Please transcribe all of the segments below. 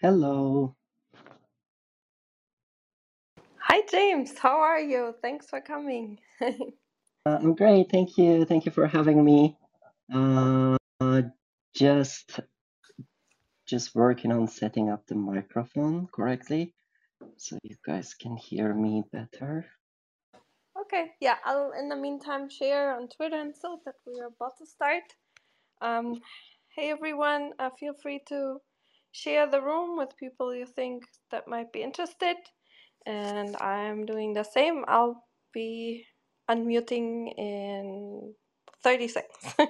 Hello. Hi, James. How are you? Thanks for coming. Uh, I'm great. Thank you. Thank you for having me. Uh, just just working on setting up the microphone correctly so you guys can hear me better. okay, yeah, I'll in the meantime share on Twitter and so that we are about to start. Um, hey, everyone, uh, feel free to share the room with people you think that might be interested. And I'm doing the same. I'll be unmuting in 30 seconds.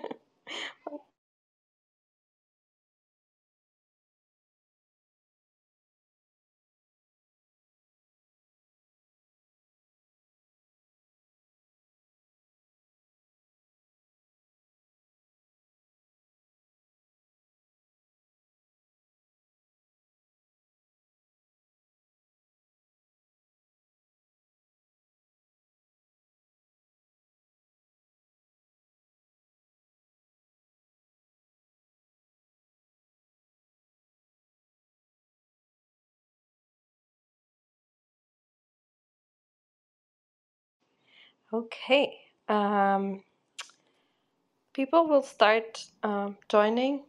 okay. Um, people will start um, joining,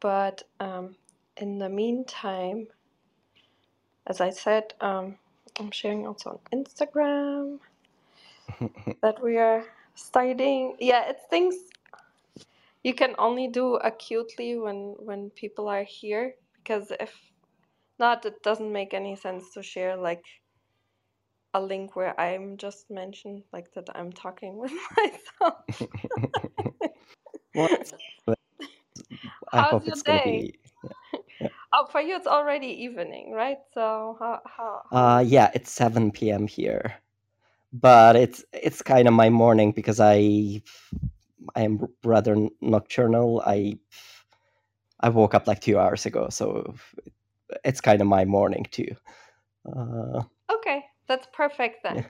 but um, in the meantime, as I said, um, I'm sharing also on Instagram that we are starting. Yeah, it's things you can only do acutely when when people are here because if not, it doesn't make any sense to share like a link where I'm just mentioned, like that I'm talking with myself. I How's your day? Yeah. Oh, for you it's already evening, right? So how how, Uh, yeah, it's 7 p.m. here, but it's it's kind of my morning because I I am rather nocturnal. I I woke up like two hours ago, so it's kind of my morning too. Uh, Okay, that's perfect then. yeah.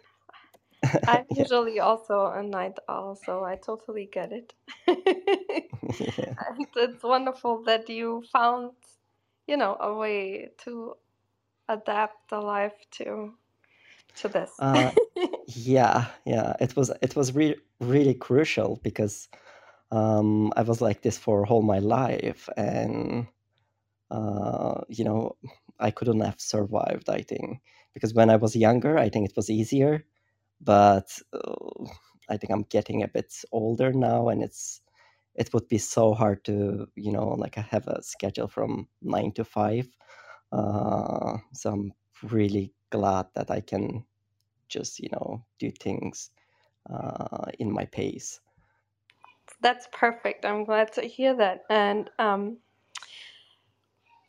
I'm yeah. usually also a night owl, so I totally get it. yeah. and it's wonderful that you found, you know, a way to adapt the life to to this. Uh, yeah, yeah. It was it was really really crucial because um, I was like this for all my life, and uh, you know, I couldn't have survived. I think because when I was younger, I think it was easier, but uh, I think I'm getting a bit older now, and it's it would be so hard to you know like have a schedule from nine to five. Uh, so I'm really glad that I can just you know do things uh, in my pace. That's perfect. I'm glad to hear that. And um,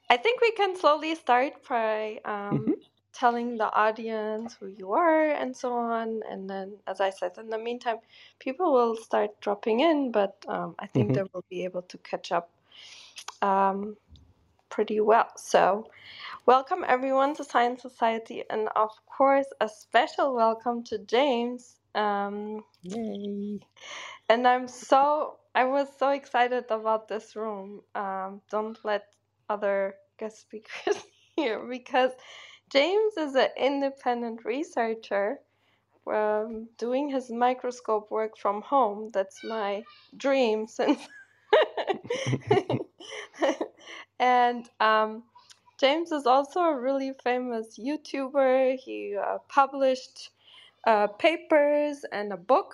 I think we can slowly start by um, hmm telling the audience who you are and so on. And then, as I said, in the meantime, people will start dropping in, but um, I think hmm they will be able to catch up um, pretty well. So, welcome everyone to Science Society, and of course, a special welcome to James. Um, Yay! and I'm so I was so excited about this room. Um, don't let other guest speakers hear because James is an independent researcher um, doing his microscope work from home. That's my dream since. and um, James is also a really famous YouTuber. He uh, published uh, papers and a book,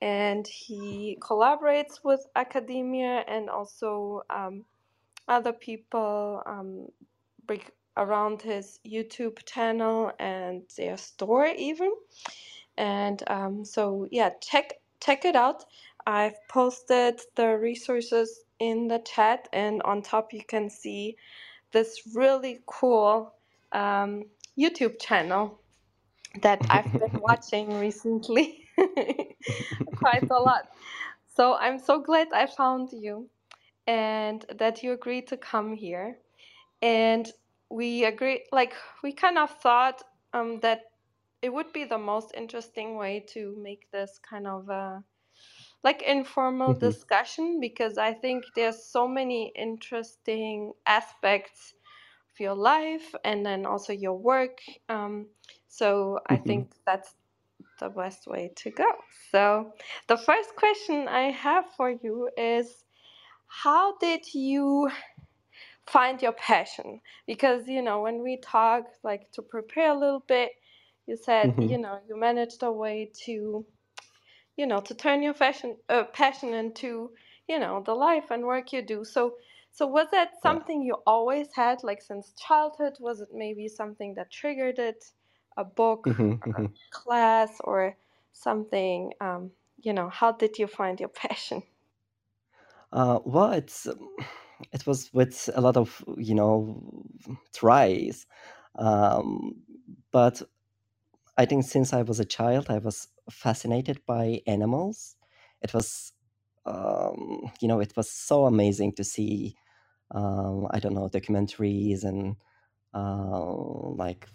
and he collaborates with academia and also um, other people um, around his YouTube channel and their store even. And um, so yeah, check check it out. I've posted the resources in the chat, and on top you can see this really cool um, YouTube channel that I've been watching recently quite a lot. So I'm so glad I found you and that you agreed to come here. And we agree, like, we kind of thought um, that it would be the most interesting way to make this kind of a like informal Mhm. discussion because I think there's so many interesting aspects of your life and then also your work. Um, so I Mhm. think that's the best way to go. So the first question I have for you is how did you find your passion? Because you know, when we talk like to prepare a little bit, you said, Mhm. you know, you managed a way to you know to turn your fashion uh, passion into you know the life and work you do so so was that Yeah. something you always had like since childhood was it maybe something that triggered it a book Mhm. or a class or something um, you know how did you find your passion Uh, well, it's um, it was with a lot of you know tries, um, but I think since I was a child, I was fascinated by animals. It was, um, you know, it was so amazing to see, um, I don't know, documentaries and uh, like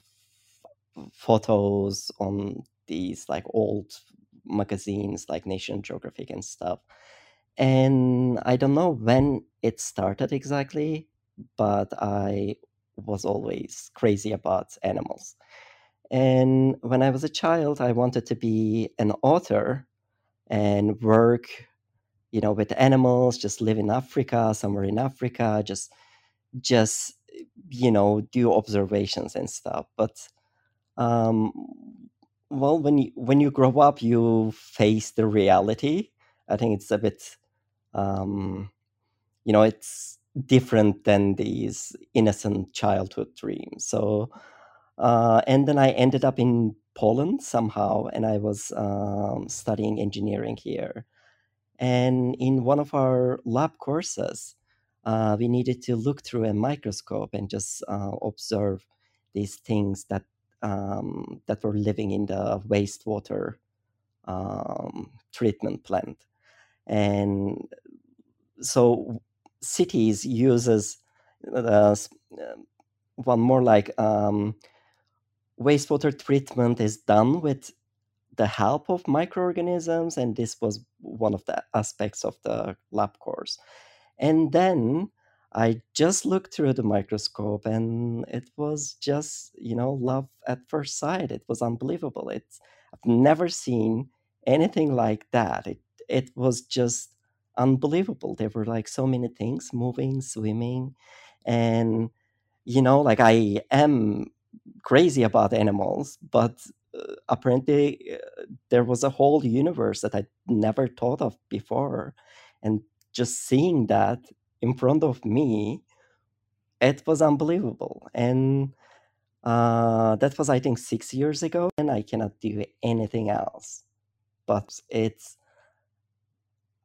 photos on these like old magazines like Nation Geographic and stuff. And I don't know when it started exactly, but I was always crazy about animals. And when I was a child, I wanted to be an author and work, you know, with animals, just live in Africa, somewhere in Africa, just just you know, do observations and stuff. But um well, when you when you grow up, you face the reality. I think it's a bit um you know, it's different than these innocent childhood dreams. So uh, and then I ended up in Poland somehow, and I was um, studying engineering here. And in one of our lab courses, uh, we needed to look through a microscope and just uh, observe these things that um, that were living in the wastewater um, treatment plant. And so cities uses uh, one more like um, wastewater treatment is done with the help of microorganisms, and this was one of the aspects of the lab course. And then I just looked through the microscope, and it was just, you know, love at first sight. It was unbelievable. It's I've never seen anything like that. It it was just unbelievable. There were like so many things moving, swimming, and you know, like I am crazy about animals, but uh, apparently uh, there was a whole universe that I never thought of before. And just seeing that in front of me, it was unbelievable. And uh, that was, I think, six years ago, and I cannot do anything else. But it's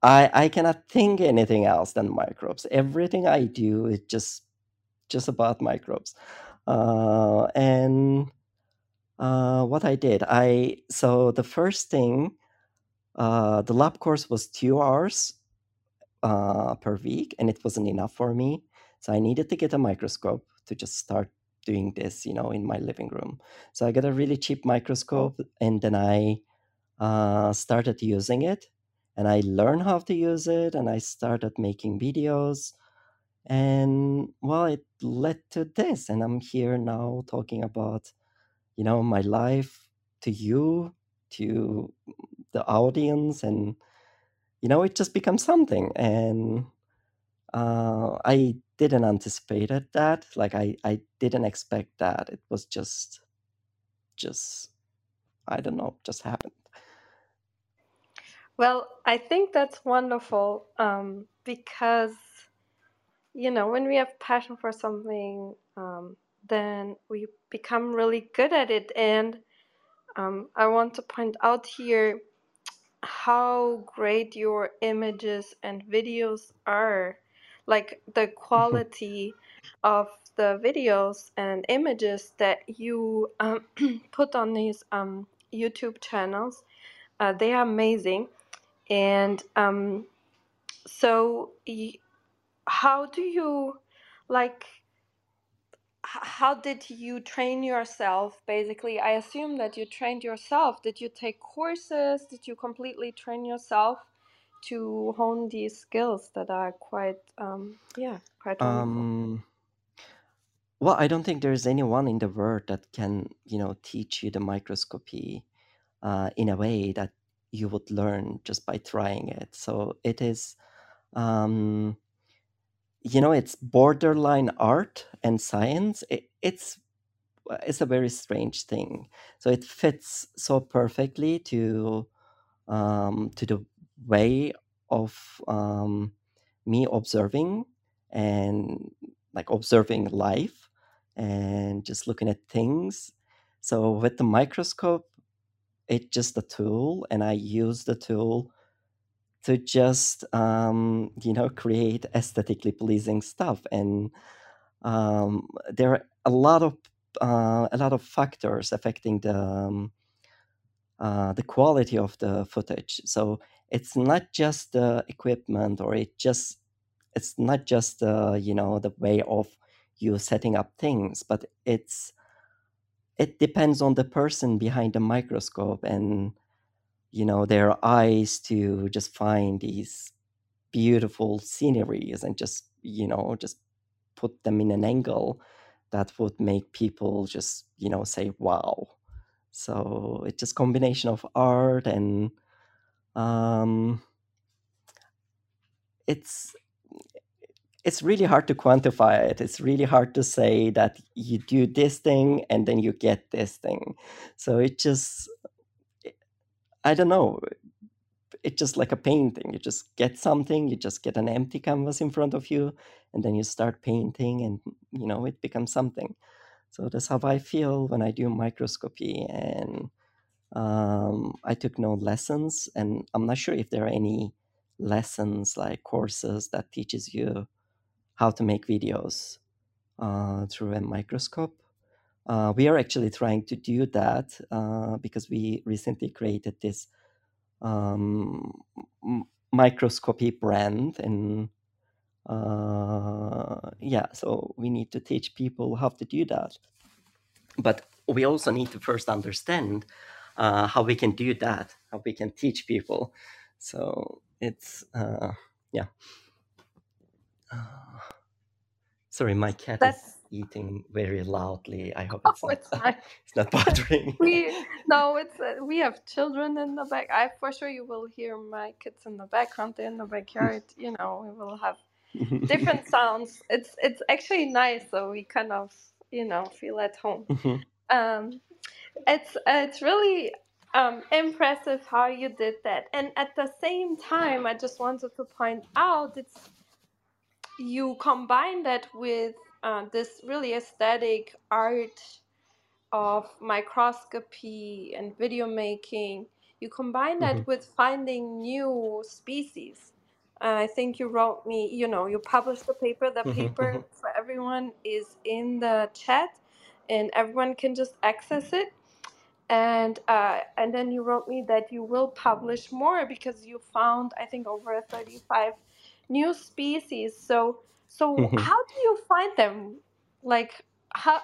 I I cannot think anything else than microbes. Everything I do is just just about microbes. Uh, and uh, what I did, I so the first thing, uh, the lab course was two hours uh, per week, and it wasn't enough for me. So I needed to get a microscope to just start doing this, you know, in my living room. So I got a really cheap microscope, and then I uh, started using it, and I learned how to use it, and I started making videos. And well, it led to this, and I'm here now talking about you know my life to you to the audience and you know it just becomes something and uh, i didn't anticipate that like i i didn't expect that it was just just i don't know just happened well i think that's wonderful um, because you know when we have passion for something um, then we become really good at it. And um, i want to point out here how great your images and videos are. Like the quality of the videos and images that you um, put on these um, youtube channels uh, they are amazing and um, so how do you like how did you train yourself? Basically i assume that you trained yourself. Did you take courses? Did you completely train yourself to hone these skills that are quite um yeah quite um well, I don't think there's anyone in the world that can, you know, teach you the microscopy uh, in a way that you would learn just by trying it. So it is, um, you know, it's borderline art and science. It, it's it's a very strange thing. So it fits so perfectly to um, to the way of um, me observing and like observing life and just looking at things. So with the microscope, it's just a tool, and I use the tool to just um, you know create aesthetically pleasing stuff. And um, there are a lot of uh, a lot of factors affecting the um, uh, the quality of the footage. So it's not just the equipment, or it just it's not just uh, you know the way of you setting up things, but it's it depends on the person behind the microscope and you know their eyes to just find these beautiful sceneries and just you know just put them in an angle that would make people just you know say wow. So it's just combination of art and um it's it's really hard to quantify it. It's really hard to say that you do this thing and then you get this thing. So it just i don't know. It's just like a painting you just get something you just get an empty canvas in front of you and then you start painting and you know it becomes something. So that's how i feel when i do microscopy and um, i took no lessons and i'm not sure if there are any lessons like courses that teaches you how to make videos uh, through a microscope. Uh, we are actually trying to do that uh, because we recently created this um, microscopy brand and uh, yeah so we need to teach people how to do that. But we also need to first understand uh, how we can do that how we can teach people. So it's uh, yeah uh, sorry my cat That's is eating very loudly i hope oh, it's not, it's fine. it's not bothering We no, it's uh, we have children in the back. I for sure you will hear my kids in the background. They're in the backyard. You know, we will have different sounds. It's it's actually nice, so we kind of you know feel at home. Mhm. Um, it's it's really um, impressive how you did that, and at the same time, I just wanted to point out it's you combine that with uh, this really aesthetic art of microscopy and video making. You combine that Mhm. with finding new species. Uh, I think you wrote me, you know, you published the paper. The Mhm, paper mhm. for everyone is in the chat and everyone can just access it. And uh, and then you wrote me that you will publish more because you found I think over 35 new species. So so Mhm. how do you find them? Like how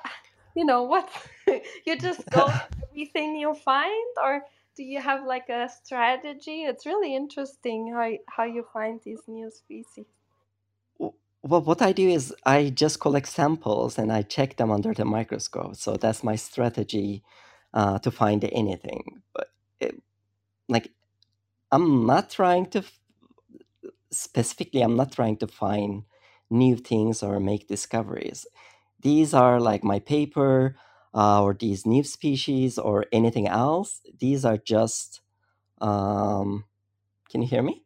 you know what you just go everything you find or do you have like a strategy? It's really interesting how how you find these new species. Well, what I do is I just collect samples and I check them under the microscope. So that's my strategy uh, to find anything. But it, like, I'm not trying to f- specifically. I'm not trying to find new things or make discoveries. These are like my paper uh, or these new species or anything else. These are just. Um, can you hear me?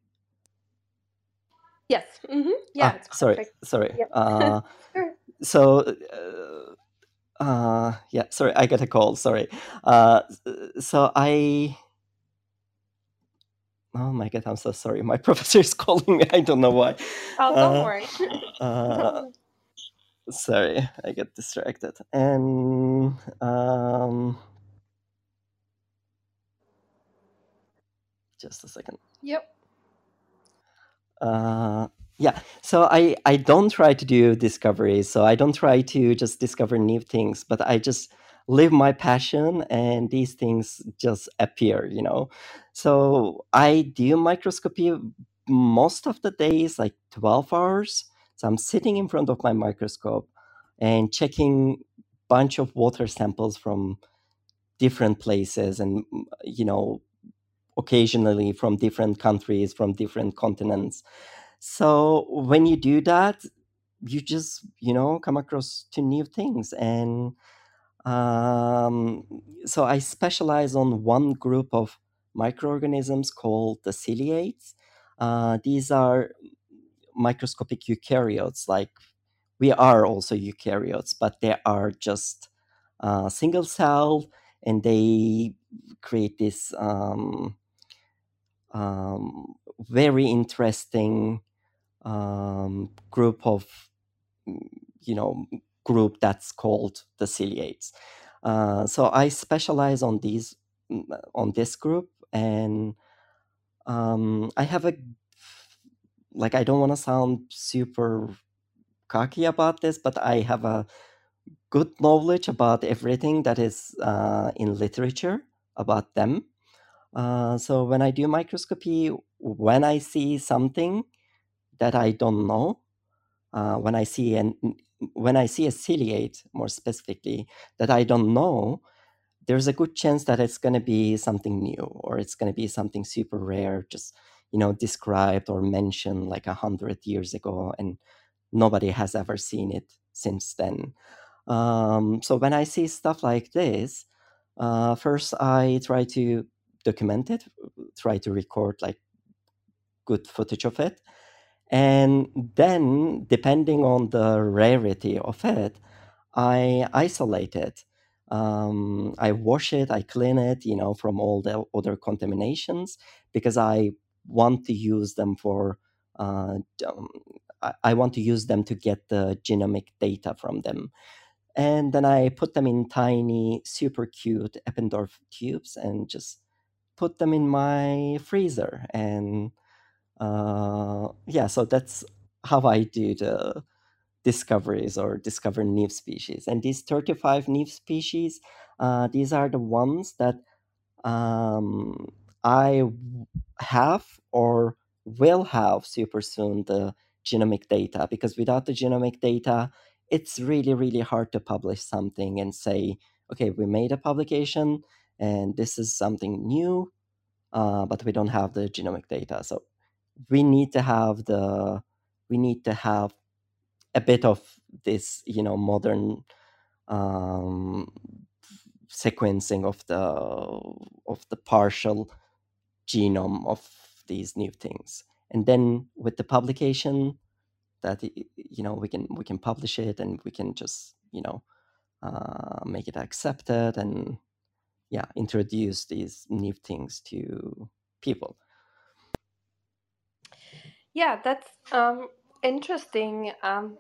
Yes. Mm-hmm. Yeah, Ah, it's sorry, sorry. Yeah. Uh, sure. so uh, uh yeah sorry i got a call sorry uh so i oh my god i'm so sorry. My professor is calling me. I don't know why. Oh, don't uh, worry. uh sorry i get distracted. And um just a second. Yep. uh yeah so i i don't try to do discoveries so i don't try to just discover new things but i just live my passion and these things just appear you know? So i do microscopy most of the days like 12 hours. So i'm sitting in front of my microscope and checking bunch of water samples from different places and mm, you know occasionally from different countries from different continents. So when you do that you just you know come across to new things. And um, so i specialize on one group of microorganisms called the ciliates. Uh, these are microscopic eukaryotes like we are also eukaryotes but they are just uh, single cell and they create this um, um, very interesting um, group of you know group that's called the ciliates. Uh, so i specialize on these on this group and um, i have a like i don't want to sound super cocky about this but i have a good knowledge about everything that is uh, in literature about them. Uh, so when i do microscopy when i see something that i don't know uh, when i see an when i see a ciliate more specifically that i don't know there's a good chance that it's going to be something new or it's going to be something super rare just you know described or mentioned like a hundred years ago and nobody has ever seen it since then. Um, so when i see stuff like this uh, first i try to document it try to record like good footage of it and then depending on the rarity of it i isolate it. Um, i wash it i clean it you know from all the other contaminations because i want to use them for uh, um, I, I want to use them to get the genomic data from them. And then i put them in tiny super cute eppendorf tubes and just put them in my freezer and uh, yeah, so that's how I do the discoveries or discover new species. And these 35 new species, uh, these are the ones that um, I have or will have super soon the genomic data because without the genomic data, it's really, really hard to publish something and say, okay, we made a publication and this is something new, uh, but we don't have the genomic data. So we need to have the we need to have a bit of this you know modern um, sequencing of the of the partial genome of these new things. And then with the publication that you know we can we can publish it and we can just you know uh, make it accepted and yeah introduce these new things to people yeah that's um, interesting um,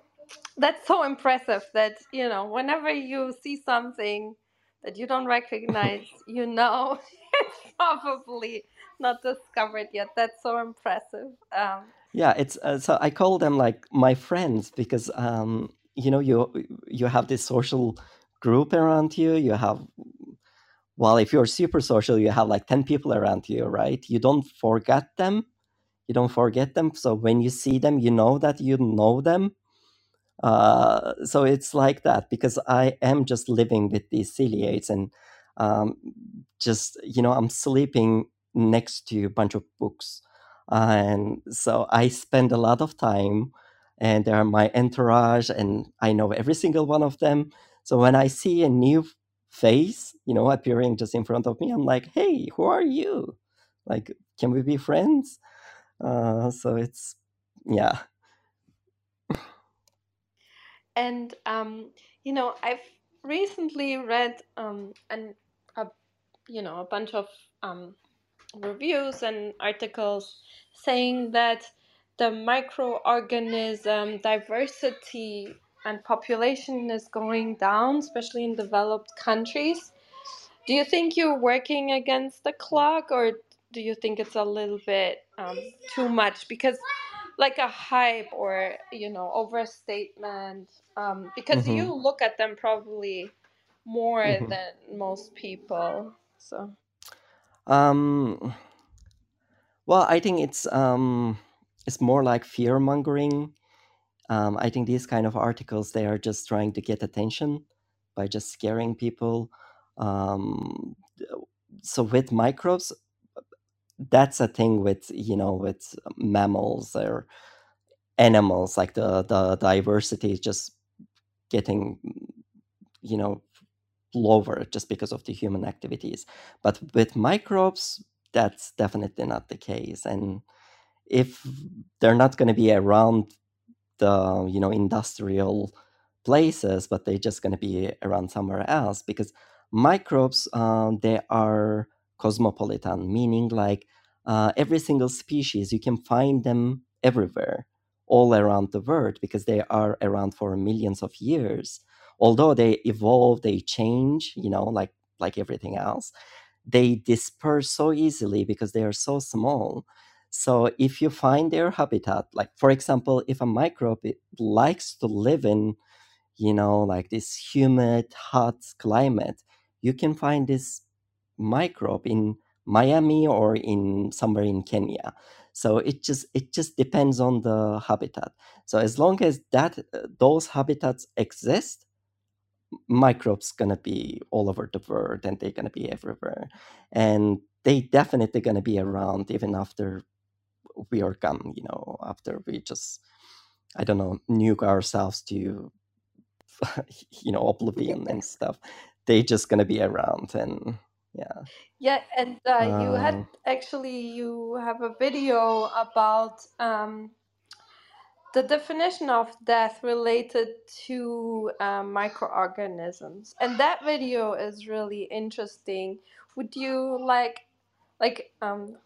that's so impressive that you know whenever you see something that you don't recognize you know it's probably not discovered yet. That's so impressive um, yeah it's uh, so i call them like my friends because um, you know you you have this social group around you you have well if you're super social you have like 10 people around you right? You don't forget them you don't forget them. So when you see them you know that you know them. Uh, so it's like that because i am just living with these ciliates and um, just you know i'm sleeping next to a bunch of books. And so i spend a lot of time and they're my entourage and i know every single one of them. So when i see a new face you know appearing just in front of me i'm like hey who are you? Like can we be friends uh, so it's yeah and um, you know i've recently read um, an, a you know a bunch of um, reviews and articles saying that the microorganism diversity and population is going down, especially in developed countries. Do you think you're working against the clock, or do you think it's a little bit um, too much? Because, like a hype or you know overstatement, um, because Mhm. you look at them probably more Mhm. than most people. So Um, well, I think it's um, it's more like fear mongering. um, I think these kind of articles they are just trying to get attention by just scaring people. Um, so with microbes, that's a thing with you know with mammals or animals like the the diversity is just getting you know lower just because of the human activities. But with microbes that's definitely not the case. And if they're not going to be around the you know industrial places but they're just going to be around somewhere else because microbes um, they are cosmopolitan meaning like uh, every single species you can find them everywhere all around the world because they are around for millions of years. Although they evolve they change you know like like everything else they disperse so easily because they are so small. So if you find their habitat like for example if a microbe likes to live in you know like this humid hot climate you can find this microbe in miami or in somewhere in kenya. So it just it just depends on the habitat. So as long as that uh, those habitats exist microbes gonna be all over the world and they're gonna be everywhere. And they definitely gonna be around even after we are gone you know after we just i don't know nuke ourselves to you know oblivion and stuff. They just gonna be around and yeah Yeah, and uh, you had Um, actually you have a video about um, the definition of death related to um, microorganisms, and that video is really interesting. Would you like like um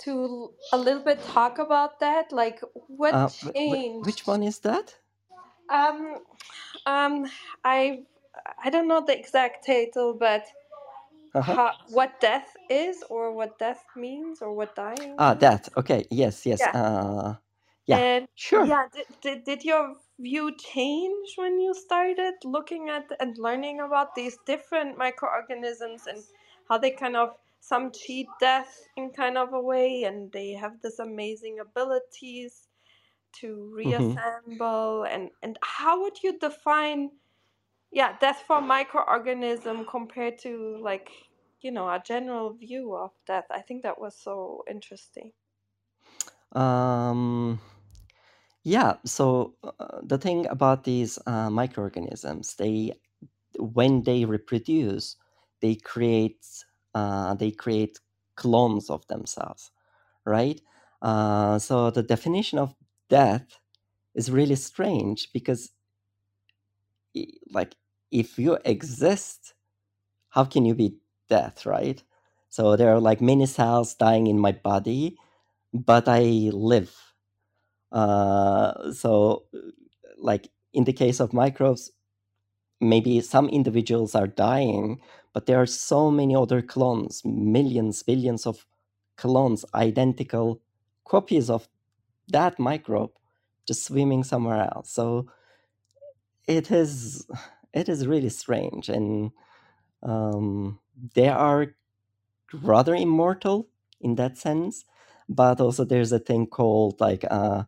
to a little bit talk about that? Like what uh, changed? which one is that Um, um, I I don't know the exact title, but uh-huh. how, what death is, or what death means, or what dying. ah that okay yes yes Yeah. uh yeah And sure yeah, did, did, did your view change when you started looking at and learning about these different microorganisms and how they kind of some cheat death in kind of a way and they have this amazing abilities to reassemble and and how would you define yeah death for microorganism compared to like you know a general view of death. I think that was so interesting. Um yeah so uh, the thing about these uh, microorganisms they when they reproduce they create uh, they create clones of themselves right? Uh, so the definition of death is really strange because like if you exist how can you be death right? So there are like many cells dying in my body but i live. Uh, so like in the case of microbes maybe some individuals are dying but there are so many other clones millions billions of clones identical copies of that microbe just swimming somewhere else. So it is it is really strange and um, they are rather immortal in that sense but also there's a thing called like uh,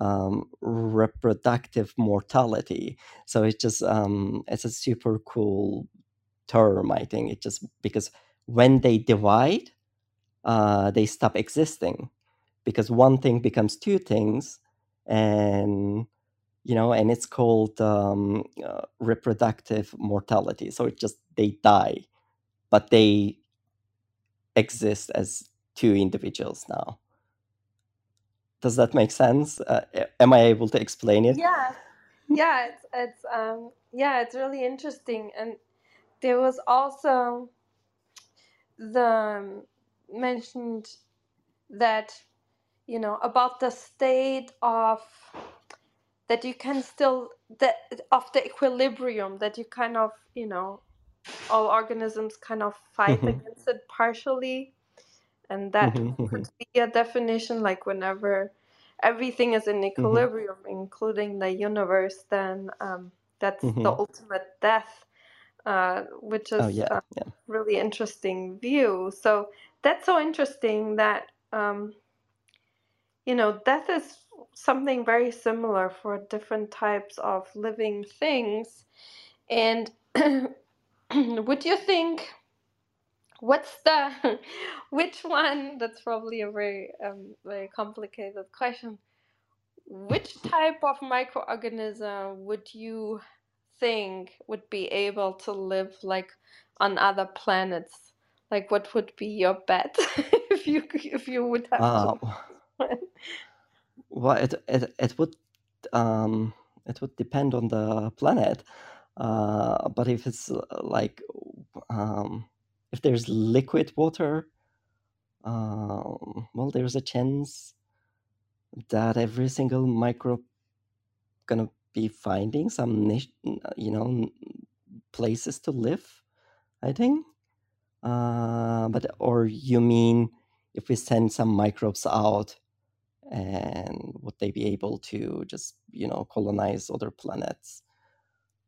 um, reproductive mortality. So it's just um, it's a super cool term i think. It just because when they divide uh, they stop existing because one thing becomes two things and you know and it's called um, uh, reproductive mortality. So it just they die but they exist as two individuals now. Does that make sense? Uh, am i able to explain it? Yeah. Yeah it's it's um yeah it's really interesting and there was also the um, mentioned that you know about the state of that you can still that of the equilibrium that you kind of you know all organisms kind of fight Mhm. against it partially. And that Mhm, mhm. could be a definition like whenever everything is in equilibrium including the universe then um, that's the ultimate death uh, which is oh yeah. a yeah. really interesting view. So that's so interesting that um, you know death is something very similar for different types of living things. And would you think what's the which one? That's probably a very um, very complicated question. Which type of microorganism would you think would be able to live like on other planets? Like, what would be your bet if you if you would have Uh, to? well, it it it would um it would depend on the planet. Uh, but if it's uh, like um, if there's liquid water, um, well, there's a chance that every single microbe gonna be finding some niche, you know, places to live. I think. Uh, but or you mean if we send some microbes out, and would they be able to just you know colonize other planets?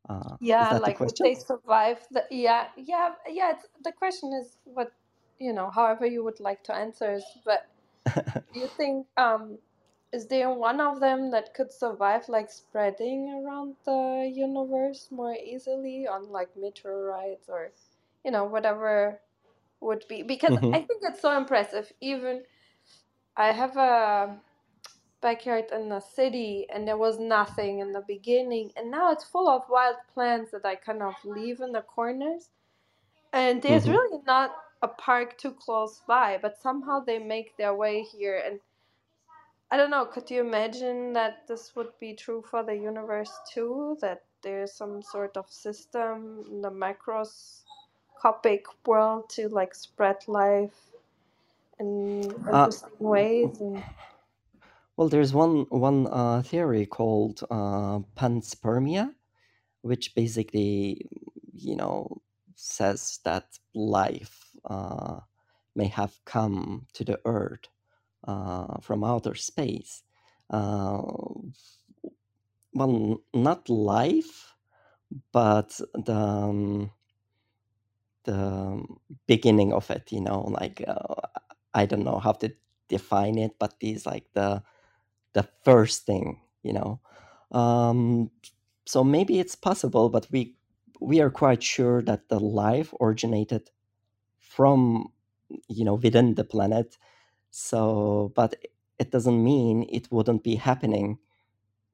Uh, Yeah, like would they survive the yeah, yeah, yeah, it's, the question is what, you know, however you would like to answer is, but do you think um is there one of them that could survive like spreading around the universe more easily on like meteorites or you know, whatever would be because Mhm. I think it's so impressive. Even I have a backyard in the city and there was nothing in the beginning and now it's full of wild plants that I kind of leave in the corners. And there's Mhm. really not a park too close by, but somehow they make their way here and I don't know, could you imagine that this would be true for the universe too? That there's some sort of system in the microscopic world to like spread life in Uh, interesting ways and well, there's one one uh, theory called uh, panspermia, which basically, you know, says that life uh, may have come to the Earth uh, from outer space. Uh, well, not life, but the um, the beginning of it. You know, like uh, I don't know how to define it, but these like the the first thing. You know, um, so maybe it's possible, but we we are quite sure that the life originated from you know within the planet. So, but it doesn't mean it wouldn't be happening,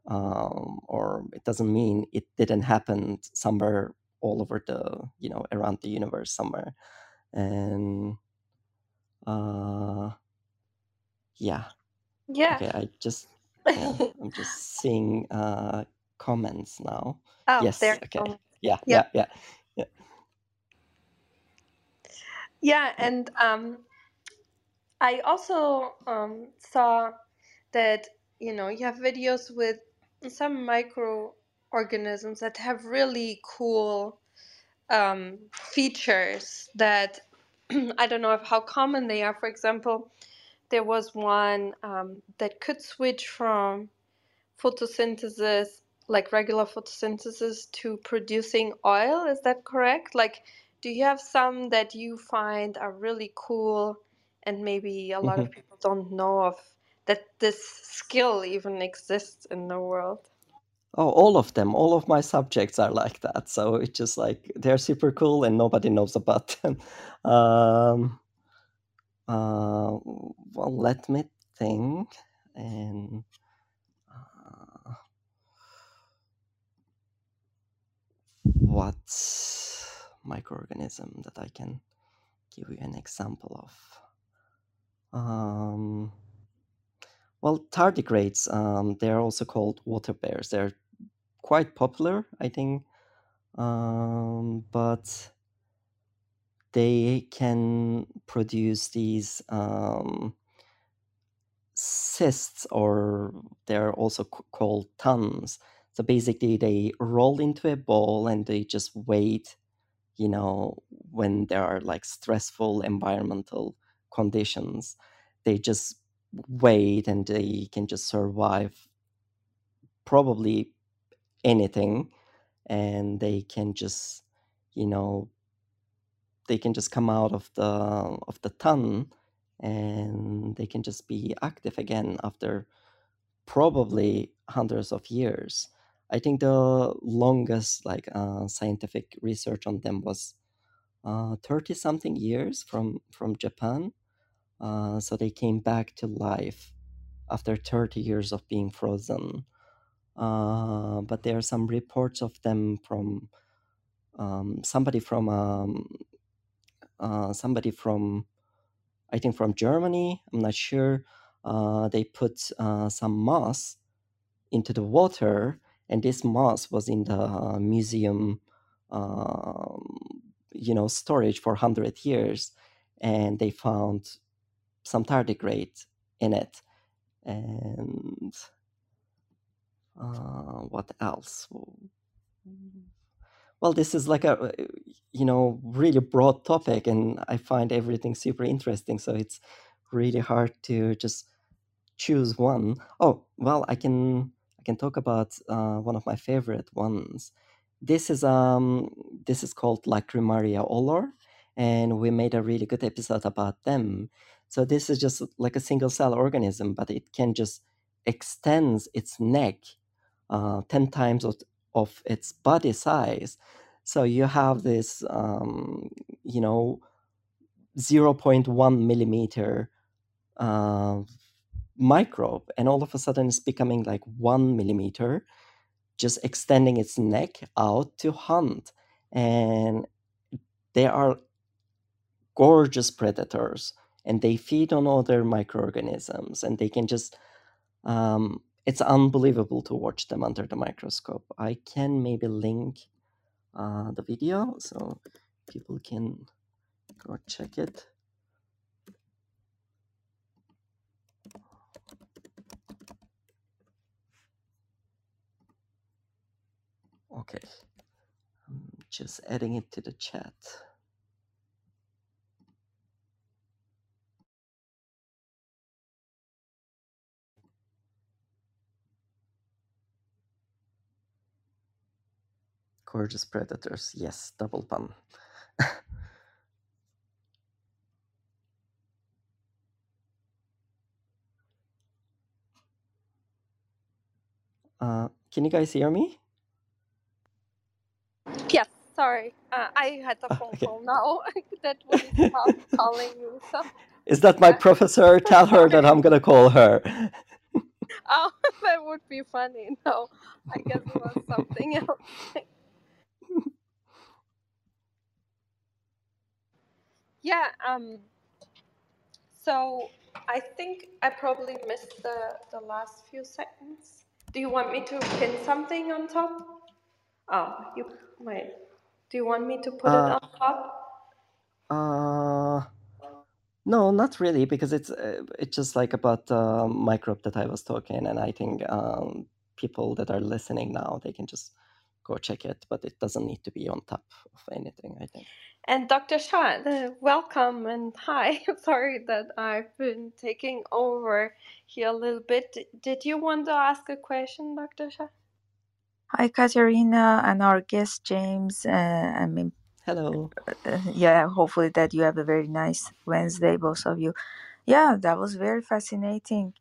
um, or it doesn't mean it didn't happen somewhere all over the you know around the universe somewhere, and uh, yeah. Yeah. Okay, I just yeah, I'm just seeing uh, comments now. Oh, yes. there. Okay. Yeah. Yeah. Yeah. Yeah. Yeah, and um, I also um, saw that you know you have videos with some microorganisms that have really cool um, features that I don't know how common they are. For example, there was one um, that could switch from photosynthesis, like regular photosynthesis, to producing oil. Is that correct? Like, do you have some that you find are really cool and maybe a lot of Mhm. people don't know of that this skill even exists in the world? Oh, all of them, all of my subjects are like that. So it's just like they're super cool and nobody knows about them. Um, uh, well, let me think. And uh, what microorganism that I can give you an example of? Um, well, tardigrades, um, they're also called water bears. They're quite popular, I think. Um, but they can produce these um, cysts, or they're also called tuns. So basically, they roll into a ball and they just wait, you know, when there are like stressful environmental conditions. They just wait and they can just survive probably anything and they can just, you know, they can just come out of the of the tun and they can just be active again after probably hundreds of years. I think the longest like uh, scientific research on them was thirty uh, something years from from Japan. Uh, so they came back to life after 30 years of being frozen. Uh, but there are some reports of them from um, somebody from um, uh, somebody from I think from Germany. I'm not sure. Uh, they put uh, some moss into the water, and this moss was in the museum, um, you know, storage for hundred years, and they found some tardigrade in it, and uh, what else? Well, this is like a you know really broad topic, and I find everything super interesting. So it's really hard to just choose one. Oh, well, I can I can talk about uh, one of my favorite ones. This is um this is called Lacrimaria olor, and we made a really good episode about them. So this is just like a single cell organism, but it can just extends its neck uh, 10 times of, its body size. So you have this, um, you know, 0.1 millimeter uh, microbe, and all of a sudden it's becoming like one millimeter, just extending its neck out to hunt. And they are gorgeous predators and they feed on other microorganisms and they can just um, it's unbelievable to watch them under the microscope. I can maybe link uh, the video so people can go check it. Okay. I'm just adding it to the chat Gorgeous predators. Yes, double pun. uh, can you guys hear me? Yes, sorry. Uh, I had a phone okay. call now that was calling you. So. Is that my professor? Tell her that I'm gonna call her. oh, that would be funny. No, I guess it was something else. Yeah, um, so I think I probably missed the, the last few seconds. Do you want me to pin something on top? Oh, you might. Do you want me to put uh, it on top? Uh, no, not really, because it's uh, it's just like about the microbe that I was talking, and I think um, people that are listening now they can just go check it, but it doesn't need to be on top of anything. I think. And Dr. Shah, welcome and hi. Sorry that I've been taking over here a little bit. Did you want to ask a question, Dr. Shah? Hi, Katerina, and our guest James. Uh, I mean, hello. Uh, yeah, hopefully that you have a very nice Wednesday, both of you. Yeah, that was very fascinating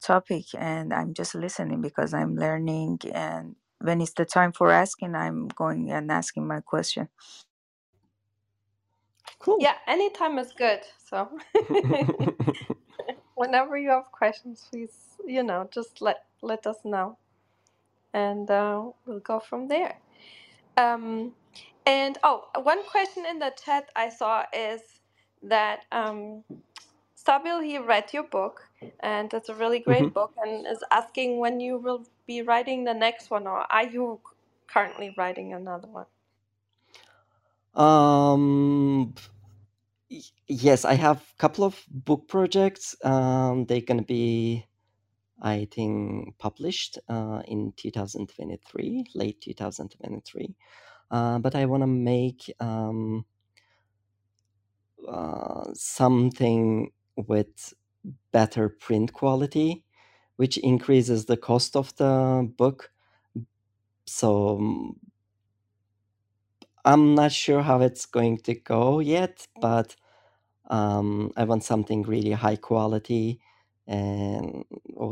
topic, and I'm just listening because I'm learning. And when it's the time for asking, I'm going and asking my question. Cool. Yeah, anytime is good. So whenever you have questions, please, you know, just let let us know, and uh, we'll go from there. Um, and oh, one question in the chat I saw is that um, Stabil he read your book, and it's a really great mm-hmm. book, and is asking when you will be writing the next one, or are you currently writing another one? Um, yes, I have a couple of book projects. Um, they're gonna be, I think, published uh, in 2023, late 2023. Uh, but I want to make um, uh, something with better print quality, which increases the cost of the book. So I'm not sure how it's going to go yet, but um, I want something really high quality and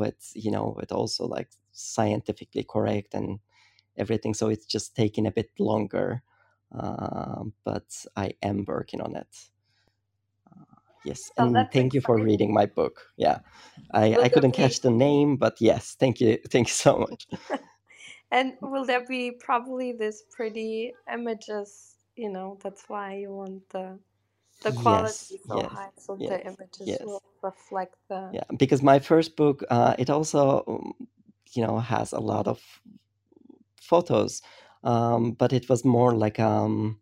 it's you know it also like scientifically correct and everything. So it's just taking a bit longer, uh, but I am working on it. Yes, So and thank you for reading my book. Yeah, I, Will I couldn't be catch the name, but yes, thank you, thank you so much. and will there be probably this pretty images, you know, that's why you want the the Yes, quality so yes, high so yes, the images yes. will reflect the Yeah, because my first book, uh, it also, um, you know, has a lot of photos, um, but it was more like um,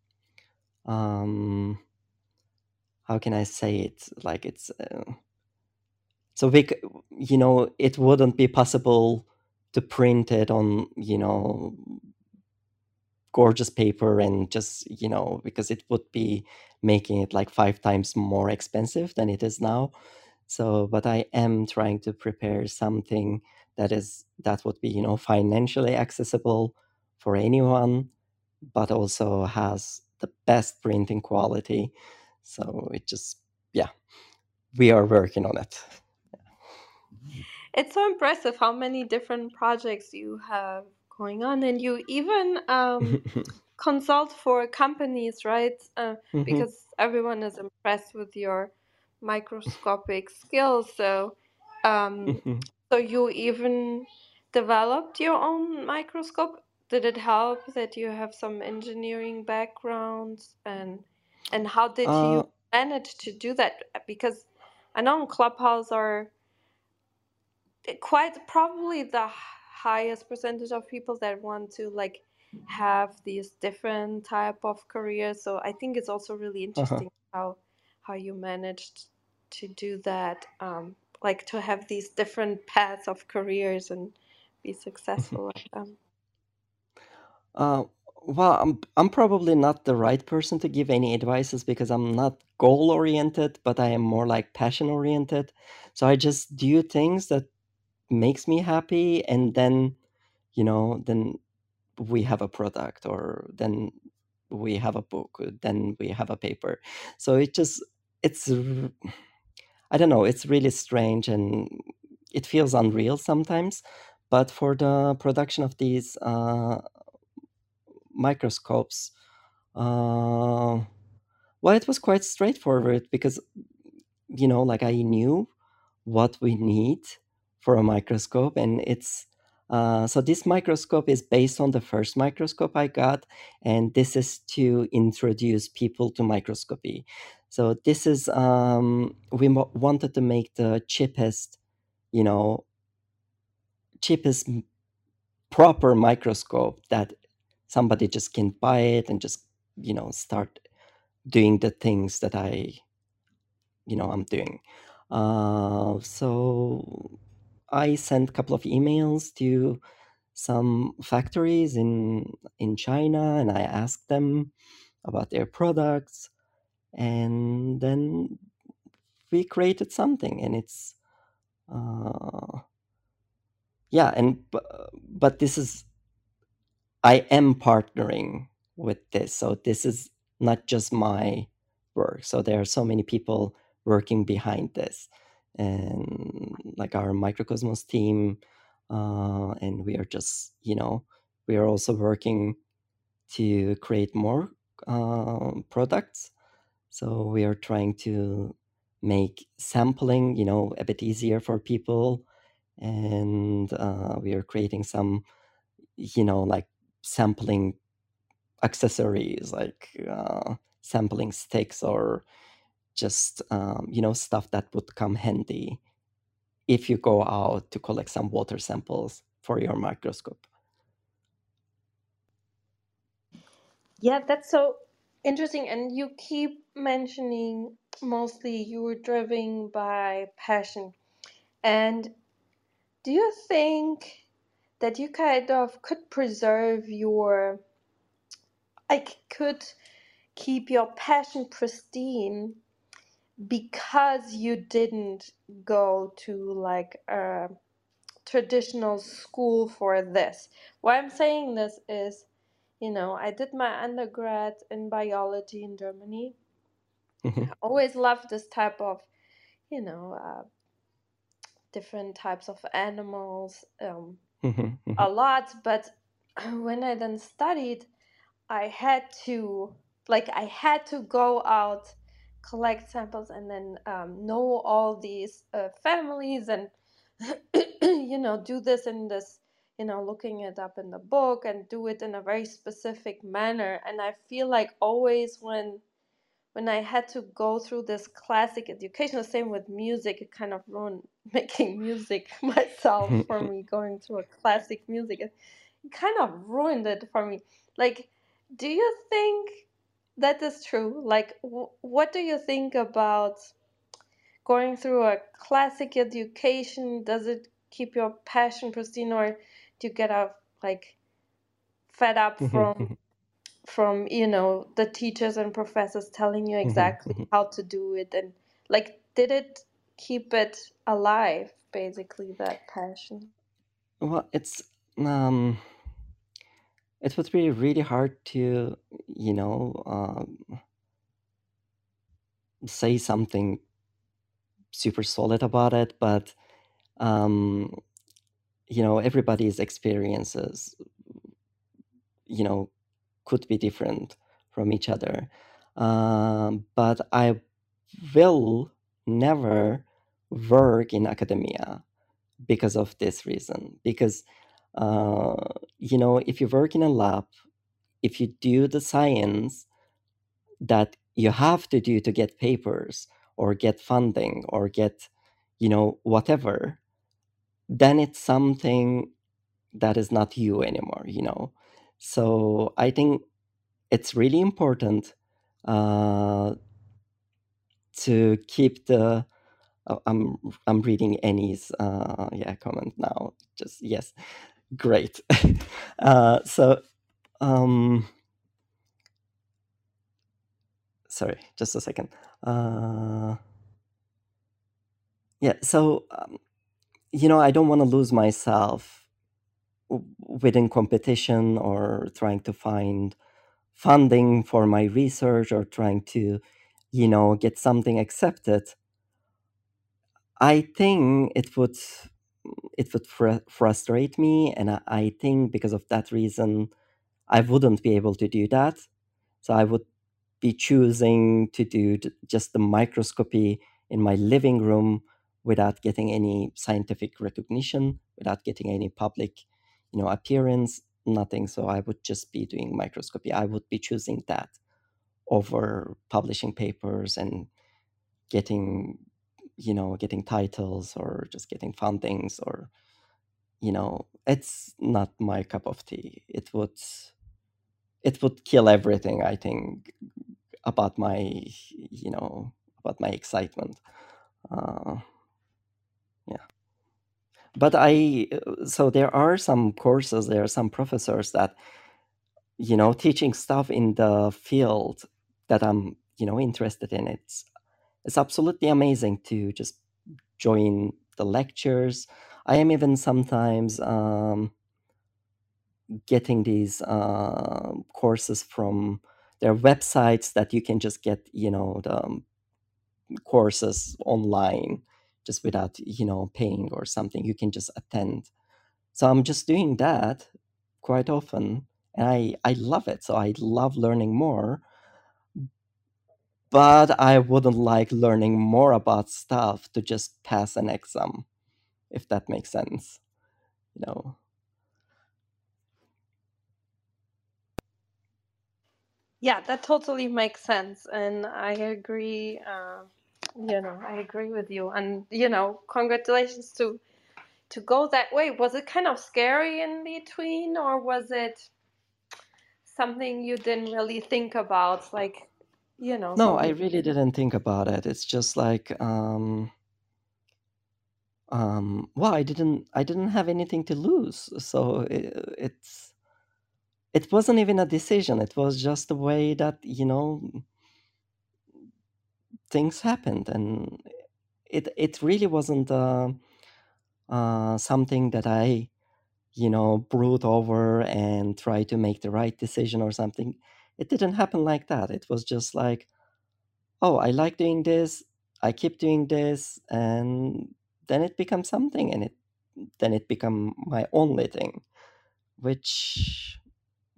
um, how can I say it? Like it's uh, so we, you know, it wouldn't be possible to print it on, you know, gorgeous paper and just you know because it would be making it like five times more expensive than it is now so but i am trying to prepare something that is that would be you know financially accessible for anyone but also has the best printing quality so it just yeah we are working on it it's so impressive how many different projects you have going on and you even um, consult for companies right uh, Mhm. because everyone is impressed with your microscopic skills so um, Mhm. so you even developed your own microscope did it help that you have some engineering backgrounds and and how did uh, you manage to do that? Because i know clubhouse are quite probably the highest percentage of people that want to like have these different type of careers. So i think it's also really uh-huh. interesting how how you managed to do that um like to have these different paths of careers and be successful at them. Uh, well, I'm I'm probably not the right person to give any advices because I'm not goal oriented, but I am more like passion oriented. So I just do things that makes me happy, and then you know, then we have a product, or then we have a book, then we have a paper. So it just it's I don't know, it's really strange and it feels unreal sometimes. But for the production of these uh, microscopes. Uh, well, it was quite straightforward because, you know, like I knew what we need for a microscope, and it's uh, so this microscope is based on the first microscope I got, and this is to introduce people to microscopy. So this is um, we mo- wanted to make the cheapest, you know, cheapest proper microscope that somebody just can buy it and just you know start doing the things that i you know i'm doing. Uh, so i sent a couple of emails to some factories in in china and i asked them about their products and then we created something and it's uh, yeah and bu- but this is I am partnering with this. So this is not just my work. So there are so many people working behind this, and like our microcosmos team, uh, and we are just you know we are also working to create more uh, products. So we are trying to make sampling you know a bit easier for people, and uh, we are creating some you know like sampling accessories like uh, sampling sticks or just um, you know stuff that would come handy if you go out to collect some water samples for your microscope. Yeah that's so interesting and you keep mentioning mostly you were driven by passion and do you think that you kind of could preserve your like could keep your passion pristine because you didn't go to like a traditional school for this why i'm saying this is you know i did my undergrad in biology in germany Mhm. i always loved this type of you know uh, different types of animals um, Mhm, a mhm, lot. But when I then studied, I had to like I had to go out, collect samples, and then um, know all these uh, families and you know do this in this you know looking it up in the book and do it in a very specific manner. And I feel like always when when I had to go through this classic education, the same with music, it kind of ruined making music myself for me, going through a classic music. It kind of ruined it for me. Like, do you think that is true? Like, w- what do you think about going through a classic education? Does it keep your passion pristine, or do you get a like fed up from from you know the teachers and professors telling you mhm, exactly mhm. how to do it and like did it keep it alive basically that passion Well, it's um, it would be really hard to, you know, um, say something super solid about it, but um, you know, everybody's experiences, you know, could be different from each other. Um, but I will never work in academia because of this reason. Because, uh, you know, if you work in a lab, if you do the science that you have to do to get papers or get funding or get, you know, whatever, then it's something that is not you anymore, you know. So I think it's really important uh, to keep the. oh, I'm I'm reading Annie's uh, yeah comment now. Just yes, great. uh, so um, sorry, just a second. Uh, yeah, so um, you know, I don't want to lose myself within competition or trying to find funding for my research or trying to, you know, get something accepted. I think it would it would fr- frustrate me, and I, I think because of that reason, I wouldn't be able to do that. So I would be choosing to do just the microscopy in my living room without getting any scientific recognition, without getting any public, you know, appearance, nothing. So I would just be doing microscopy. I would be choosing that over publishing papers and getting, you know, getting titles or just getting fundings or, you know, it's not my cup of tea. It would it would kill everything, I think, about my you know about my excitement uh, yeah but i so there are some courses there are some professors that you know teaching stuff in the field that i'm you know interested in. It's it's absolutely amazing to just join the lectures. I am even sometimes um, getting these uh, courses from their websites that you can just get you know the um, courses online just without you know paying or something you can just attend. So i'm just doing that quite often and i i love it. So i love learning more but i wouldn't like learning more about stuff to just pass an exam if that makes sense you know? Yeah that totally makes sense and i agree uh, you know i agree with you. And you know congratulations to to go that way. Was it kind of scary in between or was it something you didn't really think about? Like you know no i really didn't think about it. It's just like um um well i didn't i didn't have anything to lose. So it, it's it wasn't even a decision. It was just the way that you know things happened and it it really wasn't uh, uh, something that i you know brood over and try to make the right decision or something. It didn't happen like that. It was just like oh i like doing this i keep doing this and then it becomes something and it then it become my only thing which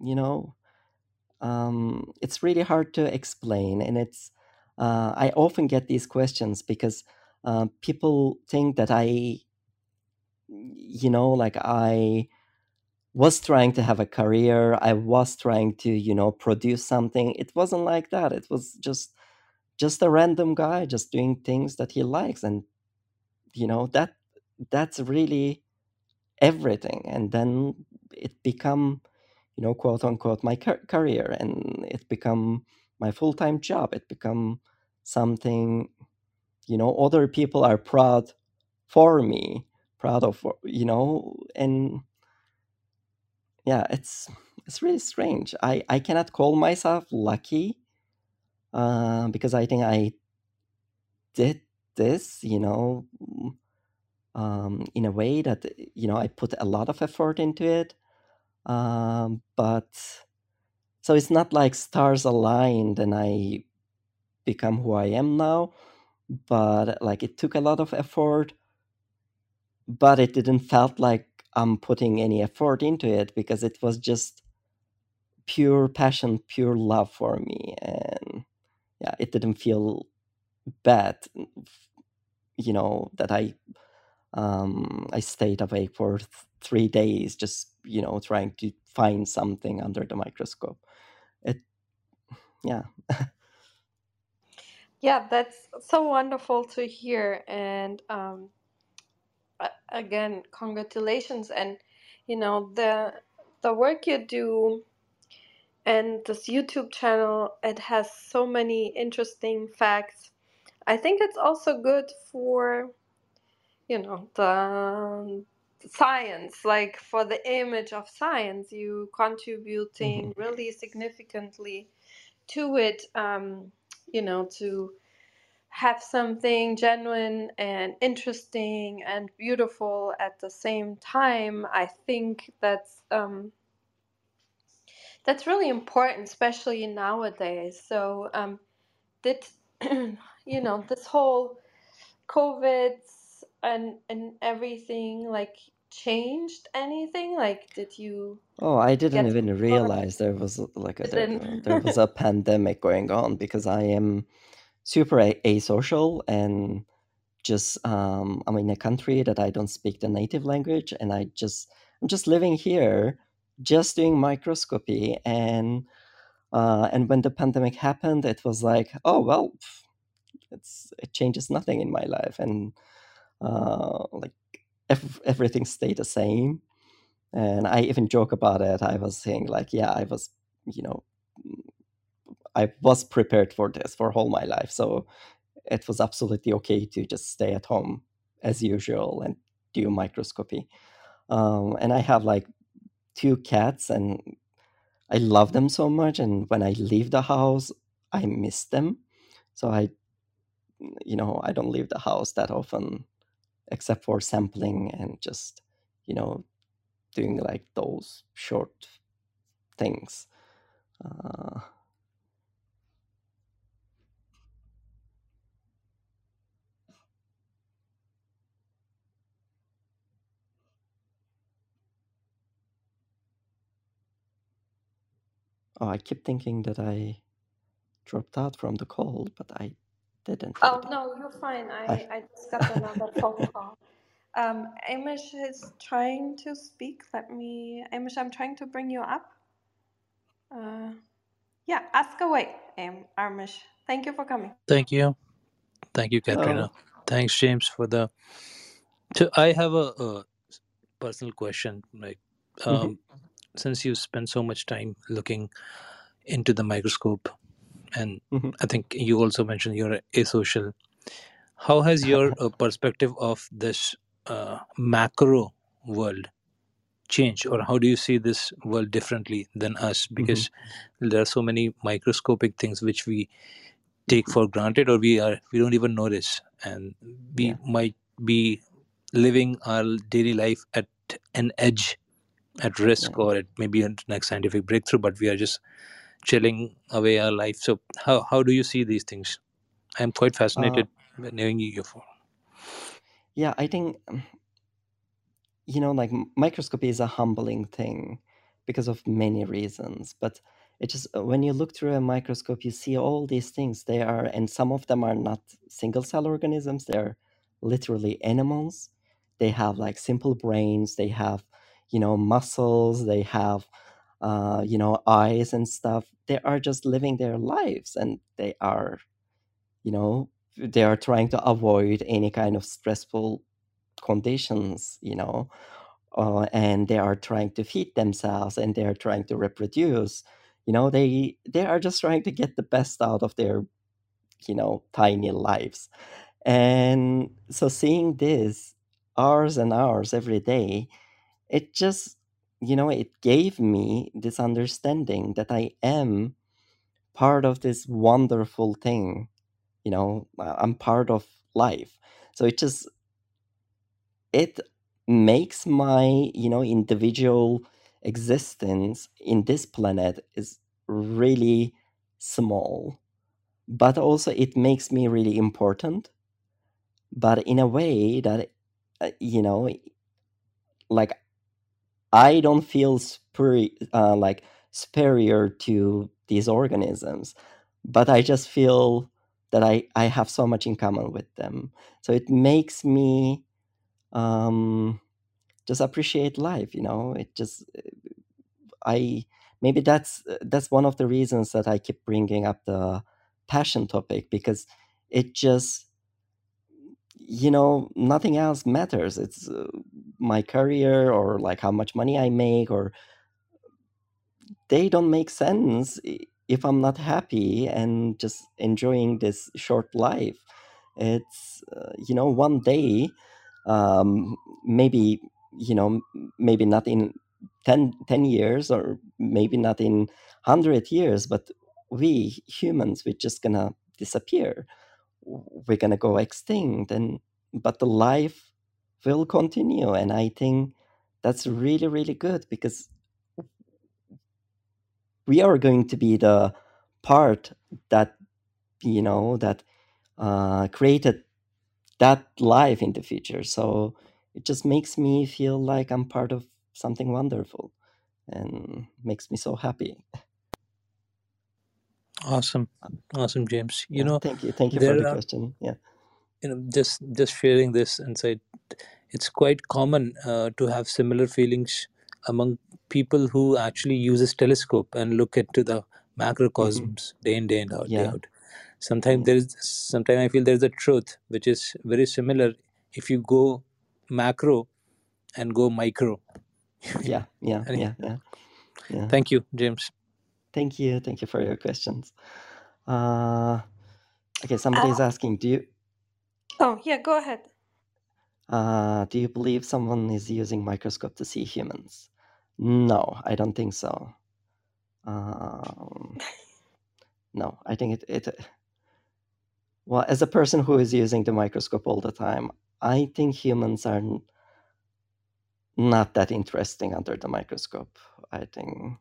you know um, it's really hard to explain and it's uh, i often get these questions because uh, people think that i you know like i was trying to have a career i was trying to you know produce something. It wasn't like that. It was just just a random guy just doing things that he likes and you know that that's really everything. And then it become you know quote unquote my car- career and it become my full-time job it become something you know other people are proud for me proud of you know and yeah it's it's really strange i i cannot call myself lucky uh, because i think i did this you know um, in a way that you know I put a lot of effort into it. Um, but so it's not like stars aligned and I become who I am now. But like it took a lot of effort, but it didn't felt like I'm putting any effort into it because it was just pure passion, pure love for me, and yeah, it didn't feel bad, you know, that I um, I stayed awake for th- three days, just you know, trying to find something under the microscope. Yeah. yeah, that's so wonderful to hear, and um, again, congratulations, and you know the the work you do and this YouTube channel. It has so many interesting facts. I think it's also good for you know the science like for the image of science you contributing Mm-hmm. really significantly to it um, you know to have something genuine and interesting and beautiful at the same time i think that's um, that's really important especially nowadays. So um, did you know this whole covid and and everything like changed anything? Like did you Oh, I didn't even or realize there was like a there, there was a pandemic going on because I am super a- asocial and just um, I'm in a country that I don't speak the native language and I just I'm just living here, just doing microscopy and uh, and when the pandemic happened, it was like, oh well, it's it changes nothing in my life. And uh, like ev- everything stayed the same. And i even joke about it. I was saying like yeah i was you know i was prepared for this for all my life. So it was absolutely okay to just stay at home as usual and do microscopy. Um, and i have like two cats and i love them so much. And when i leave the house i miss them. So i you know i don't leave the house that often except for sampling and just you know doing like those short things. Uh, oh i keep thinking that i dropped out from the call but i didn't oh really no you're fine i I, i just got another phone call um amish is trying to speak let me amish i'm trying to bring you up uh yeah ask away Am- amish thank you for coming Thank you. Thank you, hello Katrina. Thanks, James, for the. So I have a, a personal question. Like, Mhm. um, since you spend so much time looking into the microscope, and Mhm. I think you also mentioned you're asocial. How has your uh, perspective of this uh, macro world changed, or how do you see this world differently than us? Because there are so many microscopic things which we take for granted or we are we don't even notice and we Yeah. might be living our daily life at an edge at risk Yeah. or it may be a next scientific breakthrough but we are just chilling away our life so how, how do you see these things i'm quite Uh, fascinated by knowing you for yeah, I think you know, like microscopy is a humbling thing because of many reasons. But it just uh, when you look through a microscope, you see all these things. They are, and some of them are not single cell organisms. They're literally animals. They have like simple brains. They have, you know, muscles. They have, uh, you know, eyes and stuff. They are just living their lives, and they are, you know, they are trying to avoid any kind of stressful conditions, you know, uh, and they are trying to feed themselves and they are trying to reproduce. You know, they they are just trying to get the best out of their, you know, tiny lives. And so seeing this hours and hours every day, it just, you know, it gave me this understanding that I am part of this wonderful thing. You know, I'm part of life. So it just it makes my you know individual existence in this planet is really small but also it makes me really important but in a way that uh, you know like i don't feel uh, like superior to these organisms but i just feel that i i have so much in common with them. So it makes me um just appreciate life you know? It just i maybe that's that's one of the reasons that i keep bringing up the passion topic because it just you know nothing else matters. It's uh, my career or like how much money i make or they don't make sense if i'm not happy and just enjoying this short life. It's uh, you know one day um, maybe you know maybe not in 10, 10 years or maybe not in 100 years but we humans we're just gonna disappear we're gonna go extinct and but the life will continue and i think that's really really good because we are going to be the part that you know that uh, created that life in the future. So it just makes me feel like I'm part of something wonderful and makes me so happy. Awesome, awesome, James. You Yeah, know, thank you. Thank you for the are question. Yeah. you know just just sharing this insight. It's quite common uh, to have similar feelings among people who actually use this telescope and look into the hmm macrocosms day in day in out day Yeah. out. Sometimes there is sometimes I feel there's a truth which is very similar if you go macro and go micro. Yeah. Yeah. Yeah. Yeah. Yeah. Thank you, James. Thank you. Thank you for your questions. Uh, okay. Somebody is Uh, asking, do you oh, yeah, go ahead. uh, do you believe someone is using microscope to see humans? No, I don't think so. Um, no, I think it, it Well, as a person who is using the microscope all the time, I think humans are not that interesting under the microscope. I think,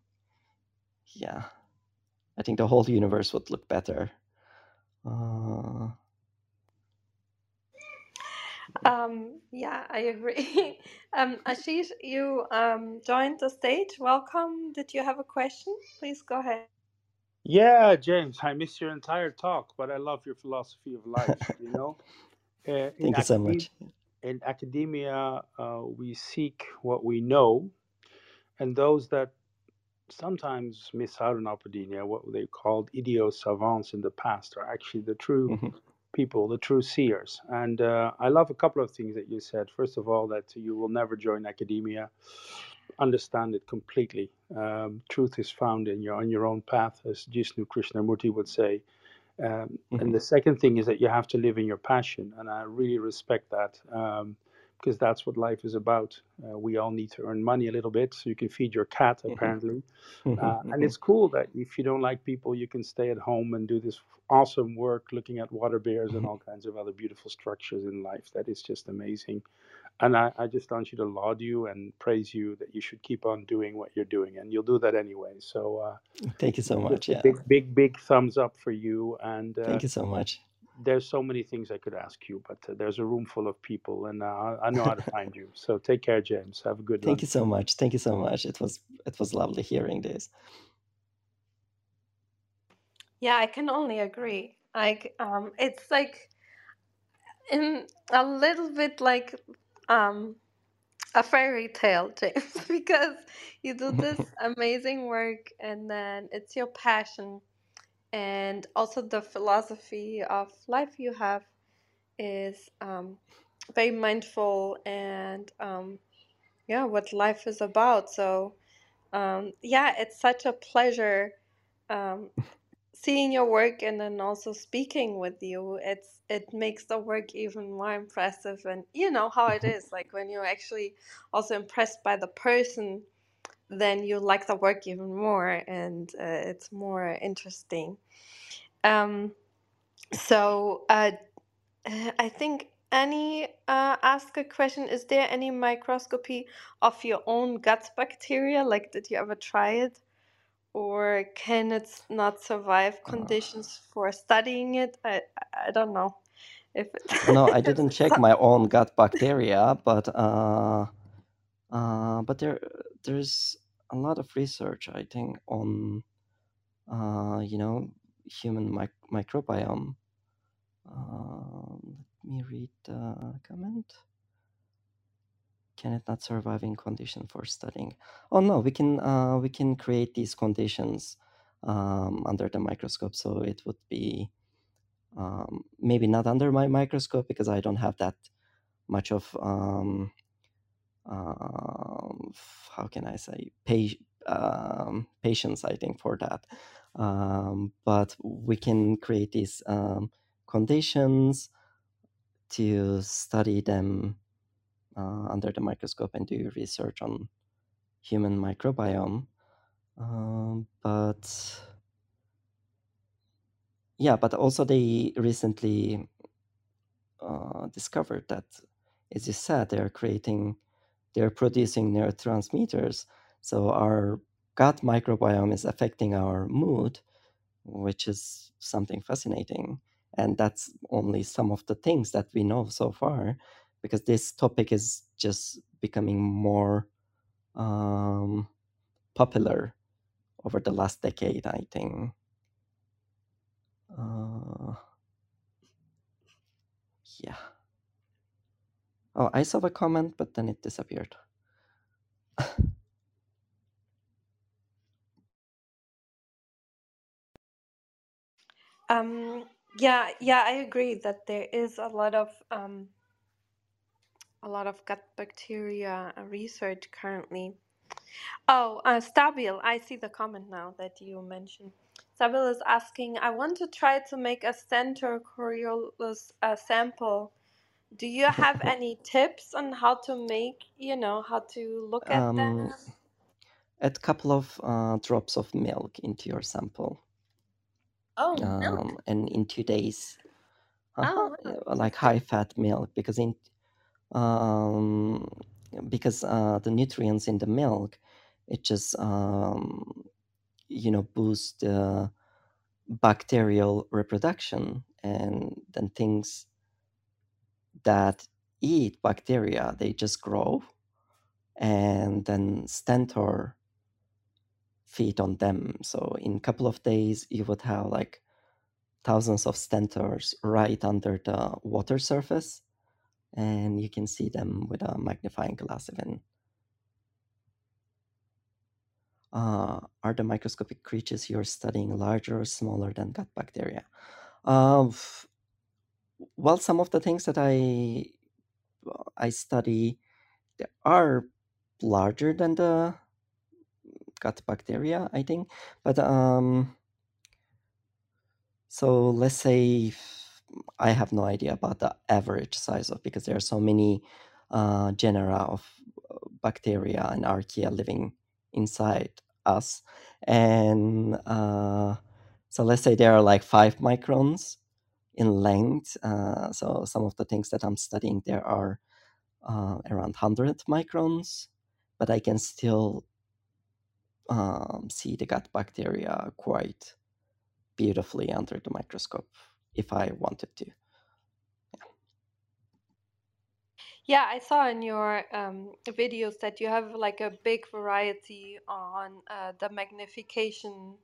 yeah, I think the whole universe would look better. Uh, Um, yeah, I agree. um, Ashish, you um, joined the stage. Welcome. Did you have a question? Please go ahead. Yeah, James, I missed your entire talk, but I love your philosophy of life. You know, uh, thank you so much. in academia, uh, we seek what we know, and those that sometimes miss out on academia, what they called idiot savants in the past, are actually the true Mhm, people, the true seers. And uh, I love a couple of things that you said. First of all, that you will never join academia, understand it completely. Um, truth is found in your on your own path, as Jiddu Krishnamurti would say. Um, and mhm, the second thing is that you have to live in your passion, and I really respect that um, because that's what life is about. Uh, we all need to earn money a little bit so you can feed your cat, mhm, apparently. mhm, Uh, and mhm, it's cool that if you don't like people, you can stay at home and do this awesome work looking at water bears and all kinds of other beautiful structures in life. That is just amazing. And I, I just want you to laud you and praise you that you should keep on doing what you're doing, and you'll do that anyway. So, uh, Thank you so much. Yeah, big, big, big thumbs up for you. And uh, thank you so much. There's so many things I could ask you, but uh, there's a room full of people, and uh, I know how to find you. So take care, James. Have a good day. Thank lunch. you so much. Thank you so much. It was it was lovely hearing this. Yeah, I can only agree. Like, um, it's like in a little bit like um a fairy tale, James, because you do this amazing work and then it's your passion and also the philosophy of life you have is um, very mindful and um, yeah, what life is about. So um, yeah, it's such a pleasure um, seeing your work and then also speaking with you. It's it makes the work even more impressive, and you know how it is. Like when you're actually also impressed by the person, then you like the work even more, and uh, it's more interesting. Um, so uh, I think Annie uh, asked a question. Is there any microscopy of your own gut bacteria? Like, did you ever try it? Or can it not survive conditions for studying it? I I don't know if it, no, I didn't check my own gut bacteria, but uh, uh, but there there's a lot of research, I think, on uh, you know human mic- microbiome. Um, let me read the comment. Can it not survive in condition for studying? Oh no, we can uh, we can create these conditions um, under the microscope, so it would be um, maybe not under my microscope because I don't have that much of um, um, how can I say pa- um, patience. I think for that, um, but we can create these um, conditions to study them uh, under the microscope and do research on human microbiome. Um, but yeah, but also they recently uh, discovered that, as you said, they're creating, they're producing neurotransmitters. So our gut microbiome is affecting our mood, which is something fascinating. And that's only some of the things that we know so far, because this topic is just becoming more um, popular over the last decade, I think. Uh, yeah. Oh, I saw the comment, but then it disappeared. um yeah yeah I agree that there is a lot of um a lot of gut bacteria uh, research currently. Oh, uh, Stabil, I see the comment now that you mentioned. Stabil is asking, I want to try to make a Stentor coeruleus uh, sample. Do you have any tips on how to make, you know, how to look at them? um, add a couple of uh, drops of milk into your sample, Oh, milk. um, and in two days, uh-huh, Oh, uh, like high fat milk, because in um, because uh, the nutrients in the milk, it just um, you know boosts the bacterial reproduction, and then things that eat bacteria they just grow, and then stentor feed on them. So in a couple of days, you would have like thousands of stentors right under the water surface, and you can see them with a magnifying glass even. Uh, are the microscopic creatures you're studying larger or smaller than gut bacteria? Uh, well, some of the things that I I study they are larger than the gut bacteria, I think. But um, so let's say I have no idea about the average size of because there are so many uh, genera of uh, bacteria and archaea living inside us, and uh, so let's say there are like five microns in length. Uh, so some of the things that I'm studying there are uh, around 100 microns, but I can still um, see the gut bacteria quite beautifully under the microscope if I wanted to. Yeah, I saw in your um, videos that you have like a big variety on uh, the magnification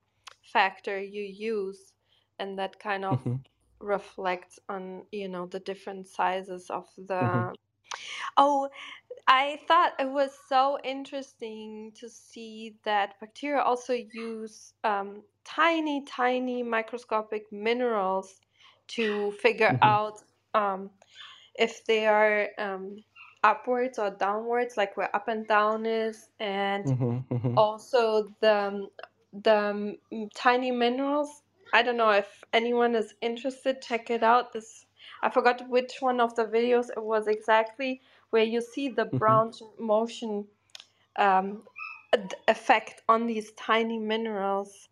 factor you use, and that kind of hmm reflects on, you know, the different sizes of hmm the. Oh, I thought it was so interesting to see that bacteria also use um, tiny, tiny microscopic minerals to figure hmm out um, if they are um, upwards or downwards, like where up and down is, and hmm hmm also the um, the um, tiny minerals. I don't know if anyone is interested. Check it out. This I forgot which one of the videos it was exactly where you see the hmm Brownian motion um, effect on these tiny minerals.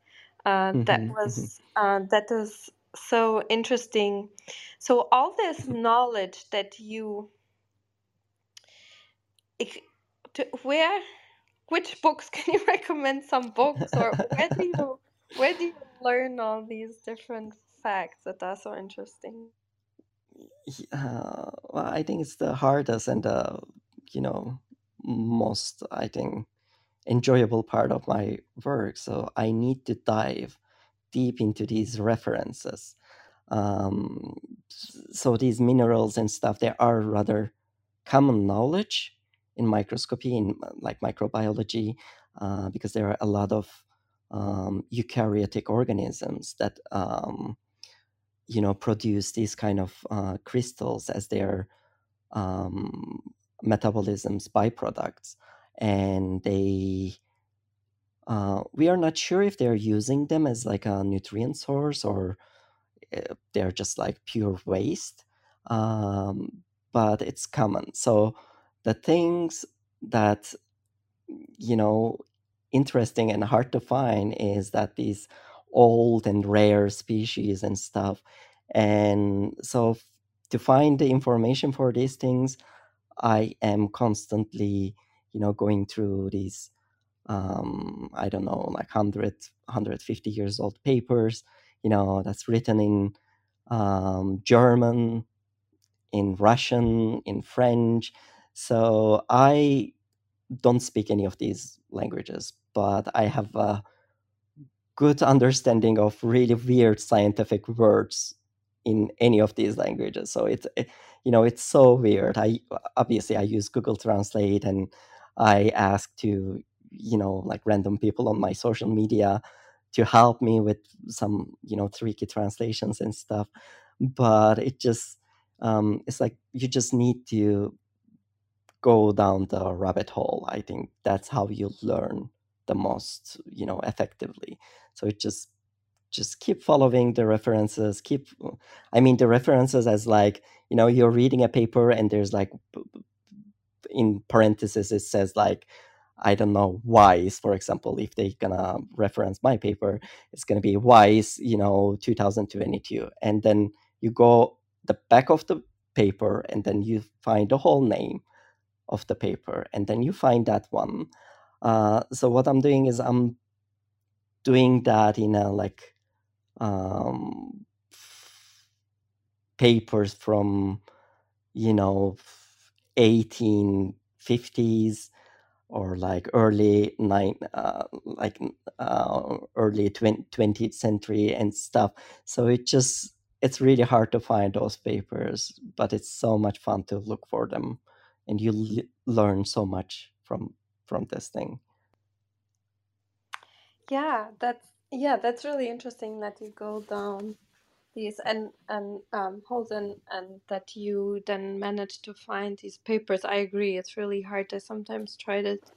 Uh, that hmm hmm was uh, that is so interesting. So all this knowledge that you to, where which books can you recommend some books or where do you where do you learn all these different facts that are so interesting? Uh, well, I think it's the hardest and the you know most I think enjoyable part of my work. So I need to dive deep into these references. Um, so these minerals and stuff, they are rather common knowledge in microscopy, in like microbiology, uh, because there are a lot of um, eukaryotic organisms that um, you know produce these kind of uh, crystals as their um, metabolism's byproducts, and they uh, we are not sure if they're using them as like a nutrient source or uh, they're just like pure waste. Um, but it's common. So the things that you know interesting and hard to find is that these old and rare species and stuff. And so to find the information for these things, I am constantly, you know, going through these um, I don't know, like 100, 150 years old papers, you know, that's written in um, German, in Russian, in French. So I don't speak any of these languages, but I have a good understanding of really weird scientific words in any of these languages. So it's it, you know it's so weird. I obviously I use Google Translate and I ask to you know like random people on my social media to help me with some you know tricky translations and stuff. But it just um, it's like you just need to go down the rabbit hole. I think that's how you learn the most, you know, effectively. So it just just keep following the references. Keep, I mean, the references as like you know you're reading a paper and there's like in parentheses it says like I don't know Weiss, for example, if they're gonna reference my paper, it's gonna be Weiss, you know, 2022, and then you go the back of the paper and then you find the whole name of the paper and then you find that one. Uh, so what i'm doing is i'm doing that in a like um, papers from you know 1850s or like early nine uh, like uh, early 20th century and stuff. So it just it's really hard to find those papers but it's so much fun to look for them and you l- learn so much from from this thing Yeah, that's yeah, that's really interesting that you go down these and and um Holden and and that you then manage to find these papers. I agree, it's really hard. I sometimes tried it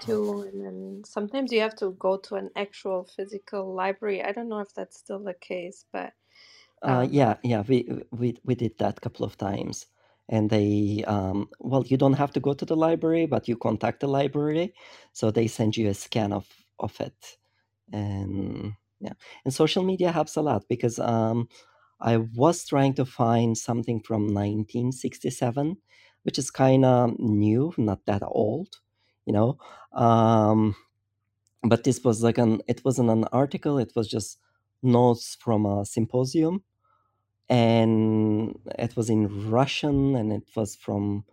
too, and then sometimes you have to go to an actual physical library. I don't know if that's still the case, but uh, um yeah yeah we we we did that a couple of times and they um, well you don't have to go to the library but you contact the library so they send you a scan of of it. And yeah. And social media helps a lot because um, i was trying to find something from 1967 which is kind of new not that old you know? Um, but this was like an it wasn't an article it was just notes from a symposium and it was in Russian, and it was from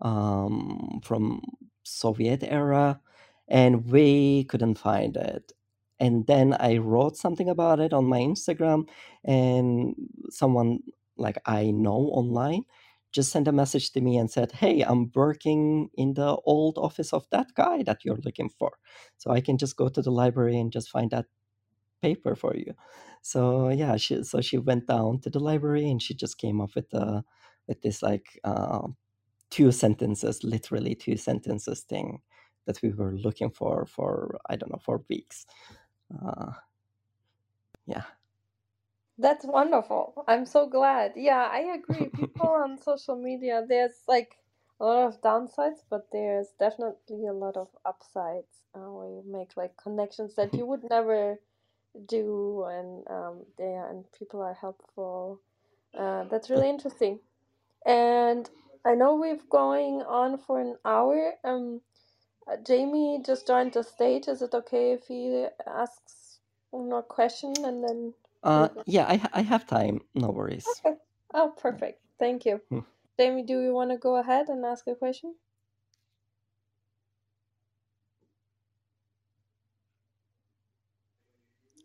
um, from Soviet era, and we couldn't find it. And then I wrote something about it on my Instagram, and someone like I know online just sent a message to me and said, "Hey, I'm working in the old office of that guy that you're looking for, so I can just go to the library and just find that paper for you." So yeah, she so she went down to the library and she just came up with a with this like uh, two sentences, literally two sentences thing that we were looking for for I don't know for weeks. Uh, yeah. That's wonderful. I'm so glad. Yeah, I agree. People on social media, there's like a lot of downsides, but there's definitely a lot of upsides uh, where you make like connections that you would never do, and um, there and people are helpful. Uh, that's really interesting. And I know we've going on for an hour. Um, uh, Jamie just joined the stage. Is it okay if he asks one more question and then? Uh, yeah, I I have time. No worries. Okay. Oh, perfect. Thank you. Hmm. Jamie, do you want to go ahead and ask a question?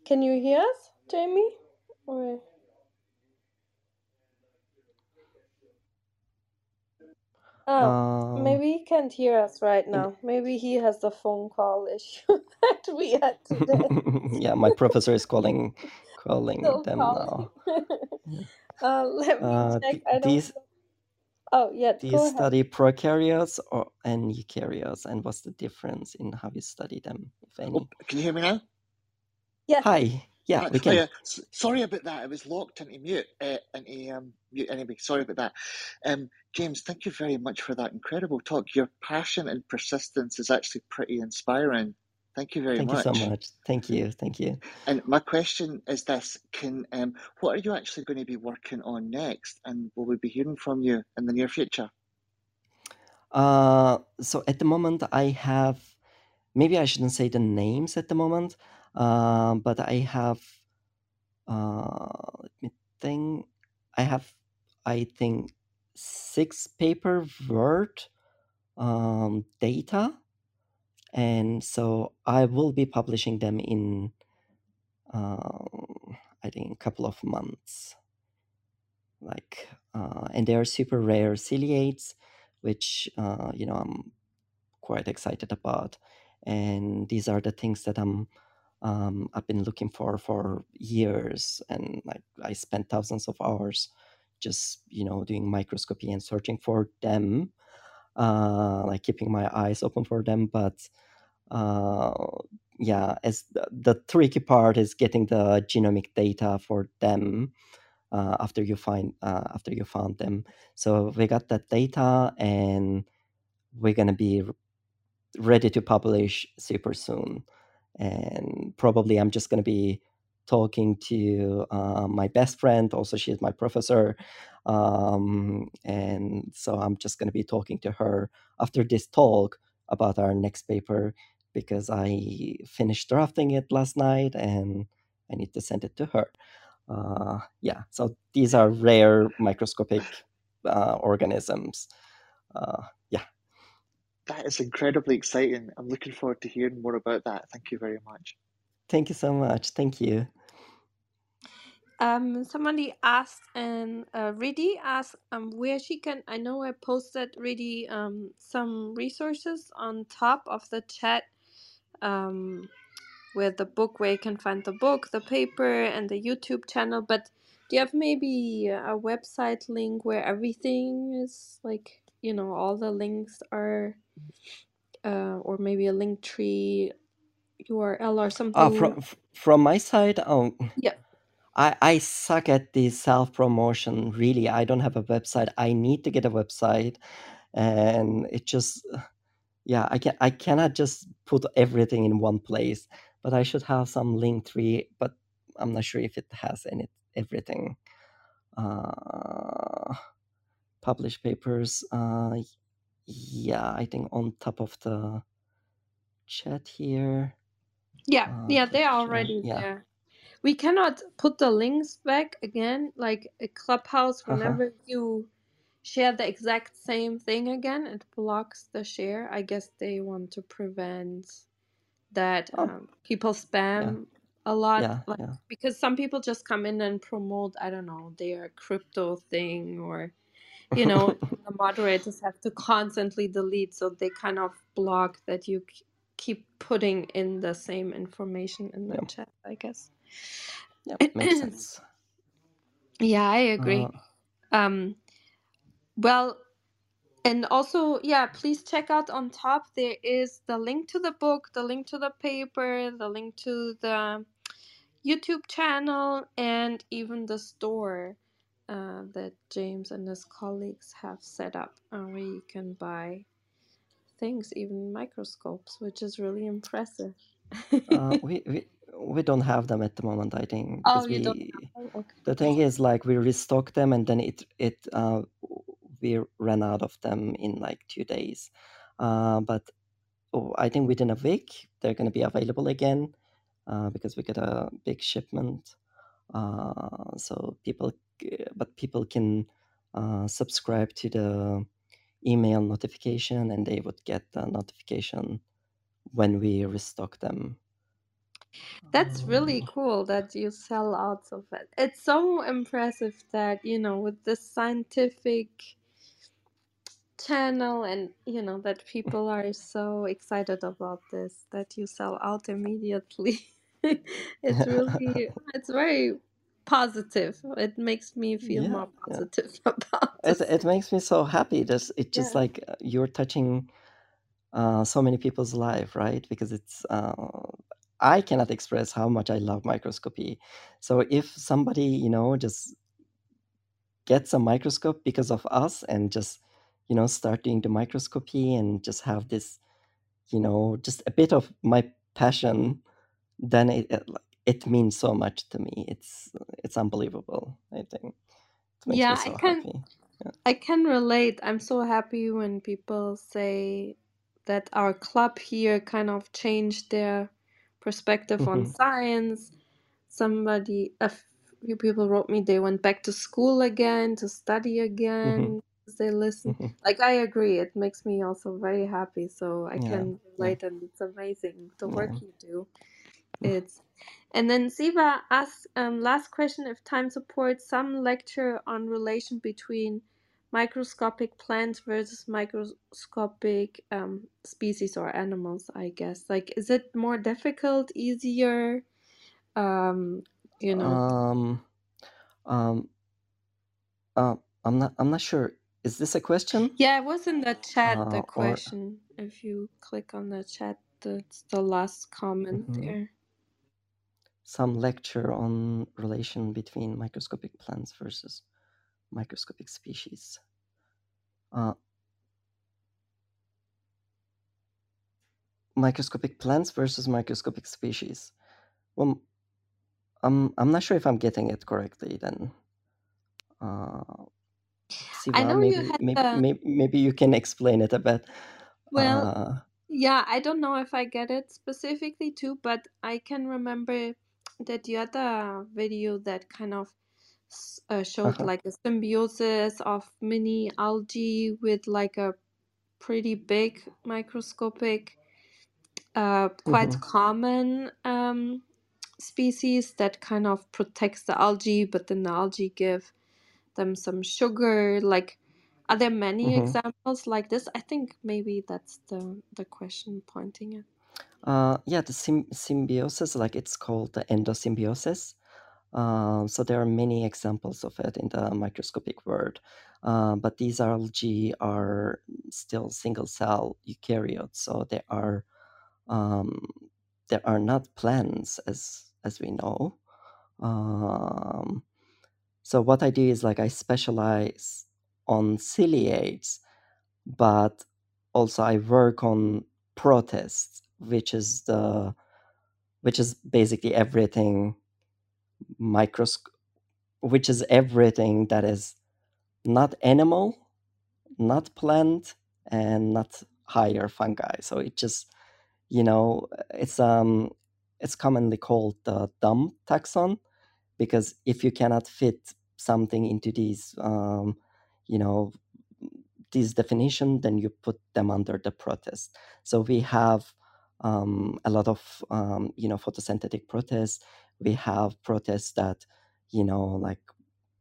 Can you hear us, Jamie? Or oh, Um, maybe he can't hear us right now. Maybe he has the phone call issue that we had today. yeah, my professor is calling calling Still them calling. now. Uh, let me Uh, check. d- I don't. these Oh, yeah. do Go you ahead. study prokaryotes or and eukaryotes, and what's the difference in how you study them, if Oh, any? can you hear me now? Yes. Hi. Yeah, Hi. we Oh, yeah. S- sorry about that. I was locked into mute. Uh, into um, mute anyway. Sorry about that. Um, James, thank you very much for that incredible talk. Your passion and persistence is actually pretty inspiring. Thank you very much. Thank you so much. much. Thank you. Thank you. And my question is this: Can um, what are you actually going to be working on next? And will we be hearing from you in the near future? Uh, so at the moment, I have maybe I shouldn't say the names at the moment, uh, but I have uh, let me think. I have I think six paper word um, data, and so I will be publishing them in um, I think a couple of months. Like, uh, and they are super rare ciliates, which uh, you know I'm quite excited about. And these are the things that I'm um, I've been looking for for years, and like I spent thousands of hours just you know doing microscopy and searching for them, uh, like keeping my eyes open for them. But uh, yeah, as the, the tricky part is getting the genomic data for them uh, after you find uh, after you found them. So we got that data, and we're gonna be ready to publish super soon. And probably I'm just gonna be talking to uh, my best friend. Also, she's my professor, um, and so I'm just gonna be talking to her after this talk about our next paper because I finished drafting it last night and I need to send it to her. Uh, yeah, so these are rare microscopic uh, organisms. Uh, yeah, That is incredibly exciting. I'm looking forward to hearing more about that. Thank you very much. thank you so much. Thank you. Um, somebody asked, and uh, Ridi asked, um, where she can. I know I posted Ridi um some resources on top of the chat, um, with the book where you can find the book, the paper, and the YouTube channel. But do you have maybe a website link where everything is like, you know, all the links are, uh, or maybe a link tree URL or Uh, something? from from my side, oh, Yeah. I I suck at the self promotion. Really, I don't have a website. I need to get a website, and it just yeah, I can I cannot just put everything in one place. But I should have some link tree. But I'm not sure if it has any everything. Uh, published papers. Uh, yeah, I think on top of the chat here. Yeah, Uh, yeah, they're uh, already yeah. there. we cannot put the links back again. Like a Clubhouse, Uh-huh. whenever you share the exact same thing again, it blocks the share. I guess they want to prevent that Oh, um, people yeah, spam a lot. yeah, Like yeah. because some people just come in and promote, I don't know, their crypto thing or you know, the moderators have to constantly delete, so they kind of block that you keep putting in the same information in the chat, I guess. yeah, makes sense. yeah, I agree. Uh, Um, well, and also, yeah, please check out on top. There is the link to the book, the link to the paper, the link to the YouTube channel, and even the store uh, that James and his colleagues have set up, uh, where you can buy things, even microscopes, which is really impressive. uh, we, we we don't have them at the moment, I think, oh, you don't have them? Okay. the thing is like we restock them and then it it uh we ran out of them in like two days. Uh, but oh, I think within a week they're going to be available again uh, because we get a big shipment. Uh, so people, but people can uh, subscribe to the email notification and they would get the notification when we restock them. That's really Um, cool that you sell out so fast. It's so impressive that, you know, with this scientific channel and, you know, that people are so excited about this that you sell out immediately. It's really, it's very positive. It makes me feel yeah, more yeah. positive about It it makes me so happy. Just it just Yeah. like uh, you're touching uh, so many people's life, right? Because it's uh, I cannot express how much I love microscopy. So if somebody you know just gets a microscope because of us and just you know start doing the microscopy and just have this you know just a bit of my passion, then it it, it means so much to me. It's it's unbelievable. I think it makes Yeah, me I can. Yeah. I can relate. I'm so happy when people say that our club here kind of changed their perspective on Mhm, science. Somebody, a few people wrote me they went back to school again to study mhm, again. as They listen. mhm. Like I agree, it makes me also very happy. So I Yeah, can yeah, relate, and it's amazing the work you do. It's and then Siva asks um, last question if time supports some lecture on relation between microscopic plants versus microscopic um, species or animals, I guess. Like is it more difficult, easier? Um, you know. Um, um, uh, I'm not. I'm not sure. Is this a question? Yeah, it was in the chat Uh, the or question. If you click on the chat, that's the last comment mhm, there. Some lecture on relation between microscopic plants versus microscopic species. Uh, microscopic plants versus microscopic species. Well, I'm I'm not sure if I'm getting it correctly. Then, uh, I Siva, know you maybe had maybe the maybe maybe you can explain it a bit. well, Uh, Yeah, I don't know if I get it specifically too, but I can remember that you had a video that kind of uh, showed uh-huh, like a symbiosis of mini algae with like a pretty big microscopic, uh, quite mhm, common um, species that kind of protects the algae, but then the algae give them some sugar. Like, are there many mhm. examples like this? I think maybe that's the the question pointing at. Uh, yeah, the sym- symbiosis, like it's called the endosymbiosis. Uh, so there are many examples of it in the microscopic world. Uh, but these algae are still single cell eukaryotes, so they are um, they are not plants as as we know. Um, so what I do is like I specialize on ciliates, but also I work on protists, which is the which is basically everything microscope, which is everything that is not animal, not plant, and not higher fungi. So it just you know it's um it's commonly called the dumb taxon because if you cannot fit something into these um, you know these definition then you put them under the protist so we have um, a lot of um, you know photosynthetic protists. We have protists that you know like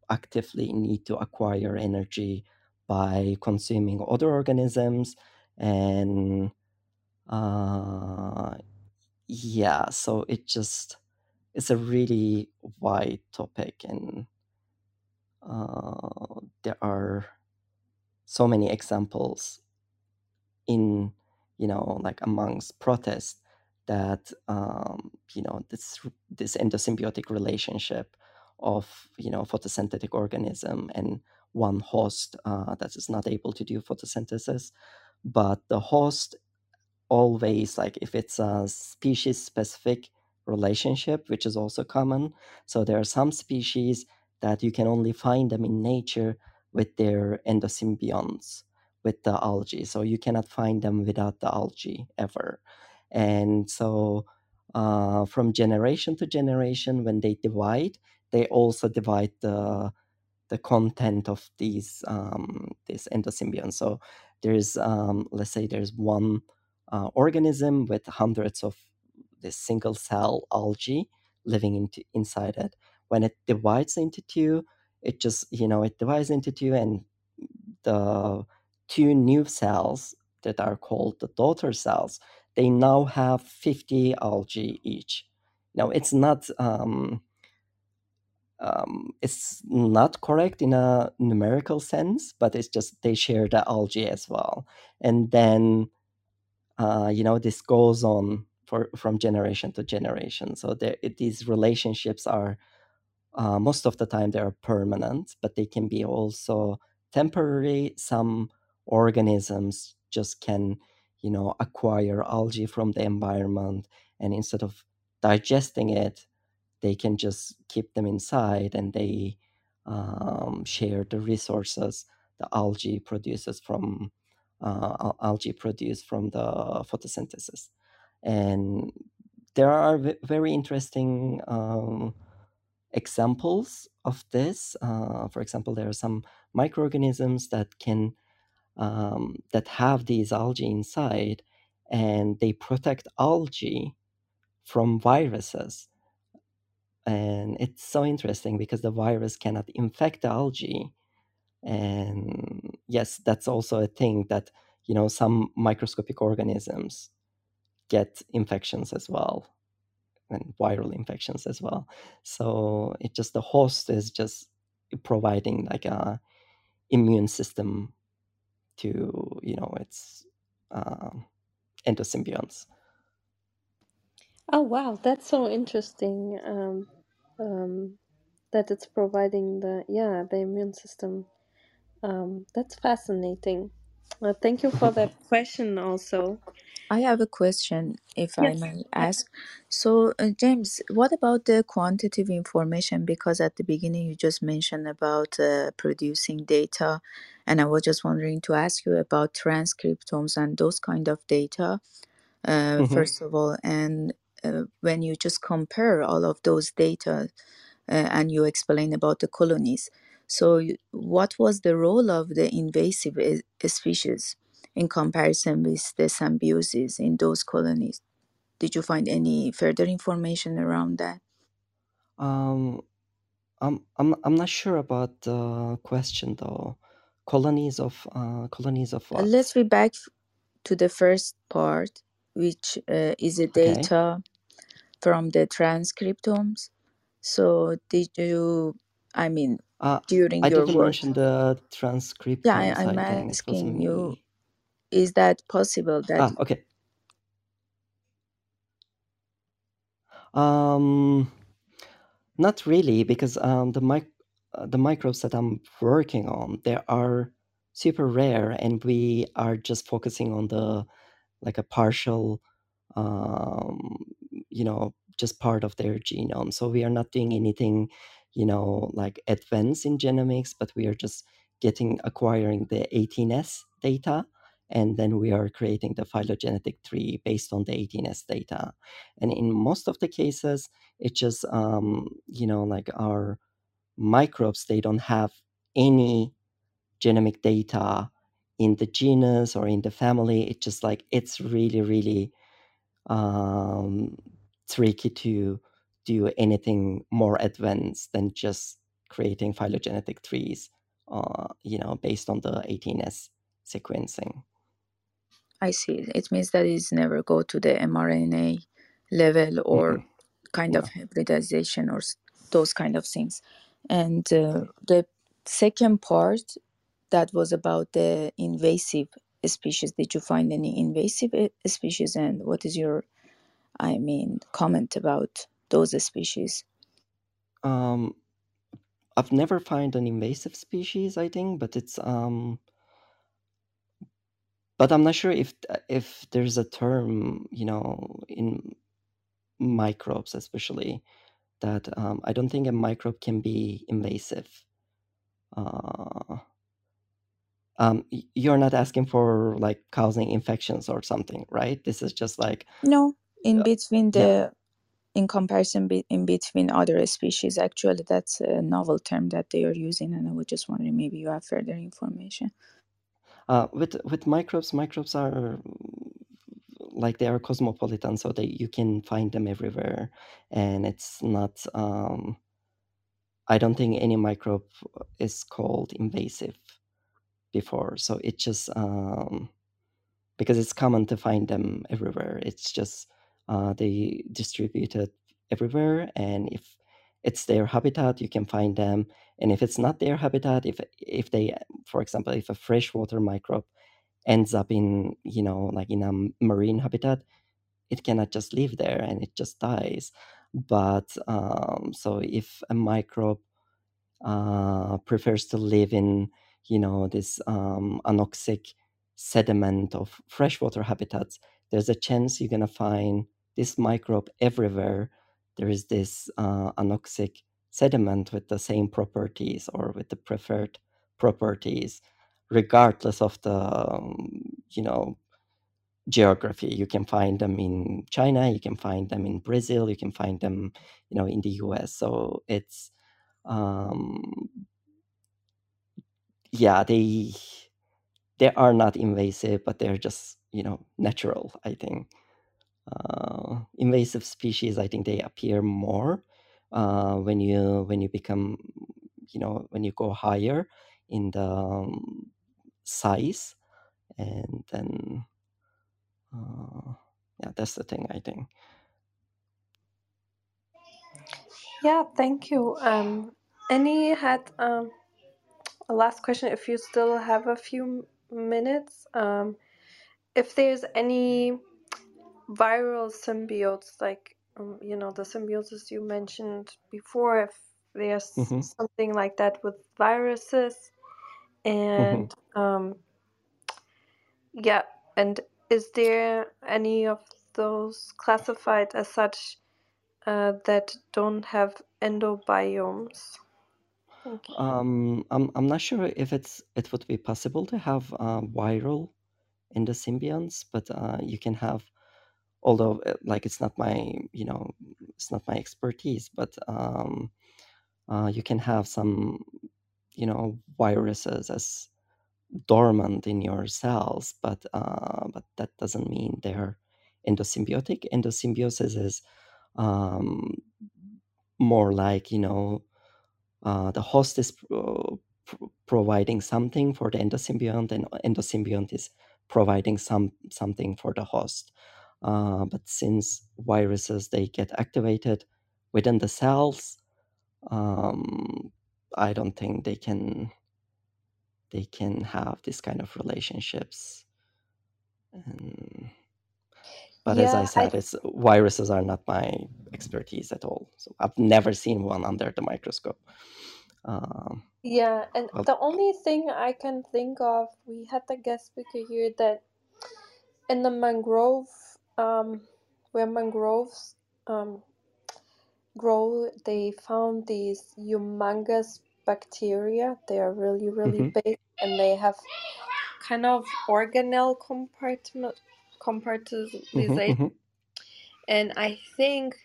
actively need to acquire energy by consuming other organisms and uh, yeah so it just it's a really wide topic and uh, there are so many examples in you know like amongst protists that um, you know this this endosymbiotic relationship of you know photosynthetic organism and one host uh, that is not able to do photosynthesis. But the host always like if it's a species specific relationship which is also common so there are some species that you can only find them in nature with their endosymbionts with the algae so you cannot find them without the algae ever and so uh, from generation to generation when they divide they also divide the the content of these um, these endosymbionts so there's um, let's say there's one uh, organism with hundreds of this single cell algae living into inside it. When it divides into two, it just you know it divides into two, and the two new cells that are called the daughter cells, they now have fifty algae each. Now it's not. Um, um, it's not correct in a numerical sense, but it's just they share the algae as well. And then uh, you know this goes on for from generation to generation so there, these relationships are uh, most of the time they are permanent but they can be also temporary some organisms just can you know acquire algae from the environment and instead of digesting it they can just keep them inside and they um, share the resources the algae produces from uh, algae produced from the photosynthesis. And there are very interesting um, examples of this. Uh, for example, there are some microorganisms that can um, that have these algae inside, and they protect algae from viruses. And it's so interesting because the virus cannot infect the algae, and yes that's also a thing that you know some microscopic organisms get infections as well and viral infections as well so it just the host is just providing like a immune system to you know its uh, endosymbionts Oh wow, that's so interesting. Um, um, that it's providing the yeah the immune system. Um, that's fascinating. Uh, thank you for that question also. I have a question, if I Yes. may ask. So, uh, James, what about the quantitative information? Because at the beginning you just mentioned about uh, producing data, and I was just wondering to ask you about transcriptomes and those kind of data, uh, Mhm. first of all. And uh, when you just compare all of those data uh, and you explain about the colonies, so what was the role of the invasive e- species? in comparison with the symbiosis in those colonies. Did you find any further information around that? um I'm I'm I'm not sure about the question though. Colonies of uh, colonies of Uh, what? Let's be back to the first part, which uh, is the Okay. data from the transcriptomes. So, did you, I mean, Uh, during I your didn't work? mention the transcript. Yeah, I'm I think it was asking you, is that possible that Ah, okay. Um, not really, because um, the mic uh, the microbes that I'm working on they are super rare, and we are just focusing on the like a partial, um, you know, just part of their genome. So we are not doing anything, you know, like advanced in genomics, but we are just getting acquiring the 18S data and then we are creating the phylogenetic tree based on the 18S data. And in most of the cases, it's just um, you know like our microbes they don't have any genomic data in the genus or in the family. It's just like it's really really um, tricky to do anything more advanced than just creating phylogenetic trees, uh, you know, based on the 18S sequencing. I see. It means that it's never go to the mRNA level or Mhm. kind No. of hybridization or those kind of things. And uh, the second part that was about the invasive species. Did you find any invasive uh, species? And what is your, I mean, comment about those species? Um, I've never found an invasive species, I think, but it's um, but I'm not sure if if there's a term, you know, in microbes especially that um, I don't think a microbe can be invasive. Uh, um, you're not asking for like causing infections or something, right? This is just like, No, in uh, between yeah, the, in comparison be, in between other species, actually, that's a novel term that they are using. And I was just wondering, maybe you have further information. uh, with with microbes, microbes are like they are cosmopolitan, so they you can find them everywhere, and it's not. Um, I don't think any microbe is called invasive before, so it just um, because it's common to find them everywhere. It's just uh, they distributed everywhere, and if it's their habitat, you can find them. And if it's not their habitat, if if they, for example, if a freshwater microbe ends up in you know like in a marine habitat, it cannot just live there and it just dies. But um, so if a microbe uh, prefers to live in you know this um, anoxic sediment of freshwater habitats there's a chance you're going to find this microbe everywhere there is this uh, anoxic sediment with the same properties or with the preferred properties regardless of the um, you know geography you can find them in china you can find them in brazil you can find them you know in the us so it's um, yeah, they they are not invasive, but they're just you know natural. I think uh, invasive species. I think they appear more uh, when you when you become you know when you go higher in the um, size, and then uh, yeah, that's the thing. I think. Yeah, thank you. Um, any had um, a last question. If you still have a few minutes, um, if there's any viral symbiotes, like um, you know the symbiosis you mentioned before, if there's hmm something like that with viruses, hmm and um, yeah, and is there any of those classified as such uh, that don't have endobiomes? Um, I'm I'm not sure if it's it would be possible to have uh, viral in the symbionts, but uh, you can have although uh, like it's not my you know it's not my expertise but um, uh, you can have some you know viruses as dormant in your cells but uh, but that doesn't mean they're endosymbiotic. Endosymbiosis is um, more like you know uh, the host is pro- pro- providing something for the endosymbiont and endosymbiont is providing some something for the host uh, but since viruses they get activated within the cells um, i don't think they can they can have this kind of relationships. And, but as i Yeah, I said it's viruses are not my expertise at all. So i've never seen one under the microscope. Um, yeah, and well, the only thing I can think of, we had the guest speaker here that in the mangrove, um, where mangroves um grow, they found these humongous bacteria. They are really, really mhm. big, and they have kind of organelle compartment hmm compartmentalization, hmm and I think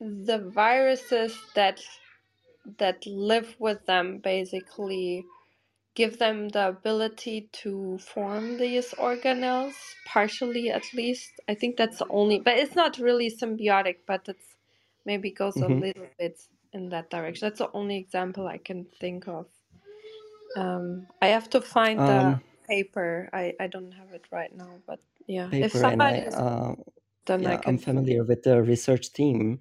the viruses that that live with them basically give them the ability to form these organelles, partially at least. I think that's the only, but it's not really symbiotic, but it's maybe goes a hmm little bit in that direction. That's the only example I can think of. Um, I have to find the Um, paper. I, I don't have it right now, but yeah, if paper and I, somebody is, uh, then I yeah, I'm familiar with the research team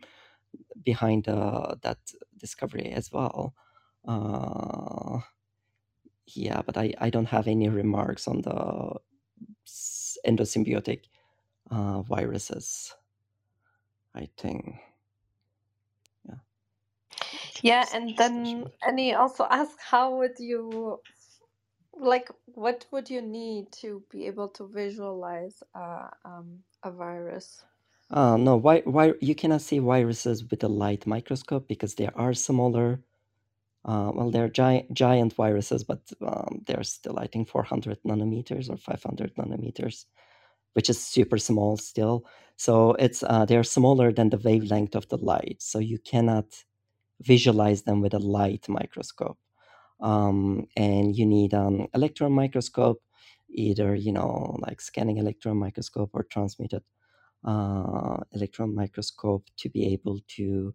behind uh, that discovery as well. Uh, yeah, but I, I don't have any remarks on the endosymbiotic uh, viruses. I think, yeah. Yeah, and then mentioned. Annie also asked, how would you, like, what would you need to be able to visualize uh, um, a virus? Uh, no, why, why you cannot see viruses with a light microscope because they are smaller. Uh, well, they're giant, giant viruses, but um, they're still, I think, 400 nanometers or 500 nanometers, which is super small still. So it's uh, they're smaller than the wavelength of the light, so you cannot visualize them with a light microscope. Um, and you need an electron microscope, either you know like scanning electron microscope or transmitted uh, electron microscope to be able to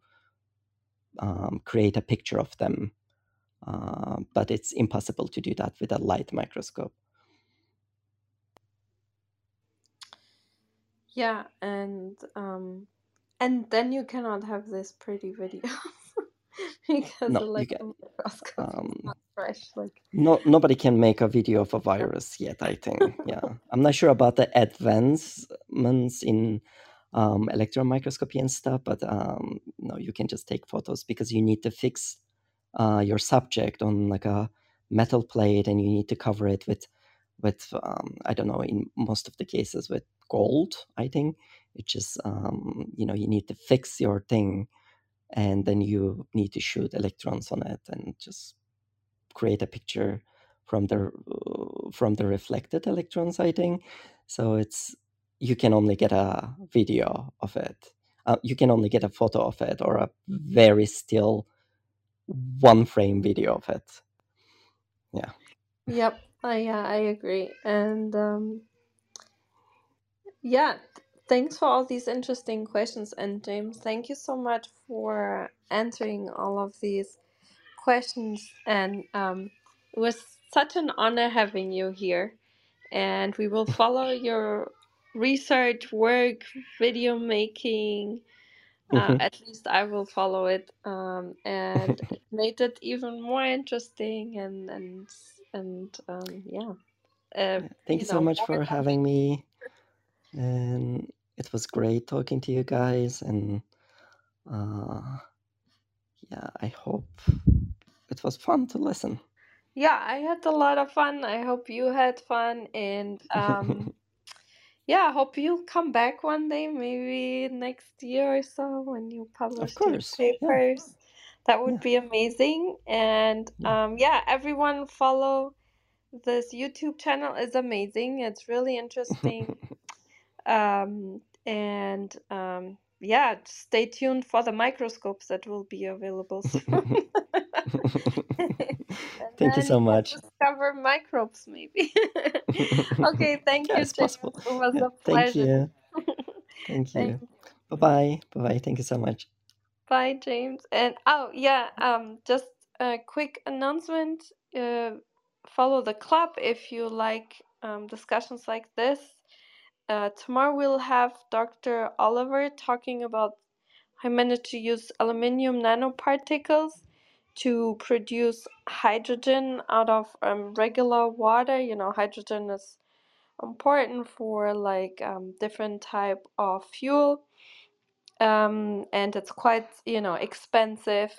um, create a picture of them. Uh, but it's impossible to do that with a light microscope. Yeah, and um, and then you cannot have this pretty video because No, you can. electron microscopy is Um, not fresh. Like, no, nobody can make a video of a virus yet. I think. Yeah, I'm not sure about the advancements in um, electron microscopy and stuff, but um, no, you can just take photos because you need to fix uh, your subject on like a metal plate, and you need to cover it with with um, I don't know in most of the cases with gold. I think it's just um, you know you need to fix your thing, and then you need to shoot electrons on it and just create a picture from the uh, from the reflected electrons. I think so. It's you can only get a video of it. Uh, you can only get a photo of it or a very still one frame video of it. Yeah. yep, uh, yeah, I agree. And um, yeah, thanks for all these interesting questions. And James, thank you so much for answering all of these questions. And um, it was such an honor having you here. And we will follow your research work, video making. Uh, Mhm. at least I will follow it. Um, and it made it even more interesting. And and and um, yeah, uh, Thank you you so know, much for having me, and it was great talking to you guys. And uh, yeah, I hope it was fun to listen. Yeah, I had a lot of fun. I hope you had fun. And um, yeah, I hope you'll come back one day, maybe next year or so when you publish these course, yeah, papers. That would yeah, be amazing. And yeah. um, yeah, everyone follow this YouTube channel is amazing. It's really interesting. Um, and um, yeah, stay tuned for the microscopes that will be available soon. Thank you so much. discover microbes, maybe. okay, thank yeah, you, it's James. possible. It was a thank you. Thank Thank you. Bye bye. Bye bye. Thank you so much. Bye, James. And oh yeah, um, just a quick announcement. Uh, follow the club if you like um, discussions like this. Uh, tomorrow we'll have Dr. Oliver talking about how he managed to use aluminium nanoparticles to produce hydrogen out of um, regular water. You know, hydrogen is important for like um, different type of fuel um, and it's quite you know expensive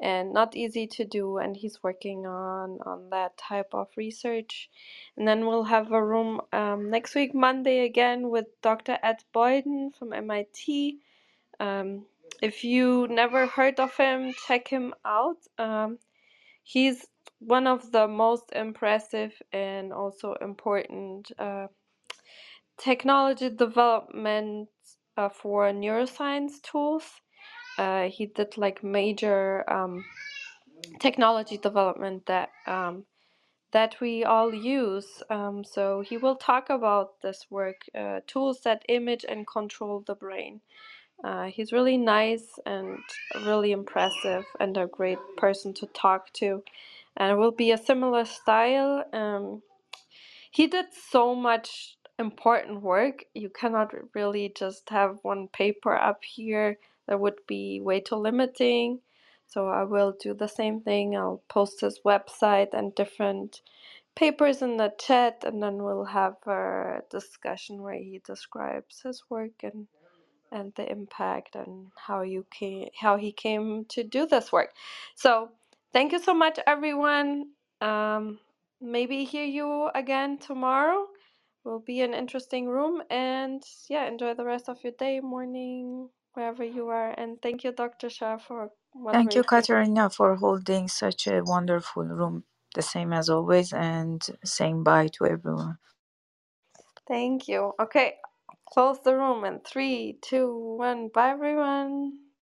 and not easy to do and he's working on on that type of research and then we'll have a room um, next week monday again with dr ed boyden from mit um, if you never heard of him check him out um, he's one of the most impressive and also important uh, technology development uh, for neuroscience tools. Uh, he did like major um, technology development that um, that we all use. Um, so he will talk about this work, uh, tools that image and control the brain. Uh, he's really nice and really impressive and a great person to talk to. And it will be a similar style. Um, he did so much important work. You cannot really just have one paper up here. That would be way too limiting. So I will do the same thing. I'll post his website and different papers in the chat, and then we'll have a discussion where he describes his work and and the impact and how you came how he came to do this work. So thank you so much, everyone. Um, maybe hear you again tomorrow. Will be an interesting room, and yeah, enjoy the rest of your day, morning, wherever you are. And thank you, Dr. Shah, for Thank you. Katerina, for holding such a wonderful room, the same as always, and saying bye to everyone. Thank you. Okay, close the room in three, two, one. Bye, everyone.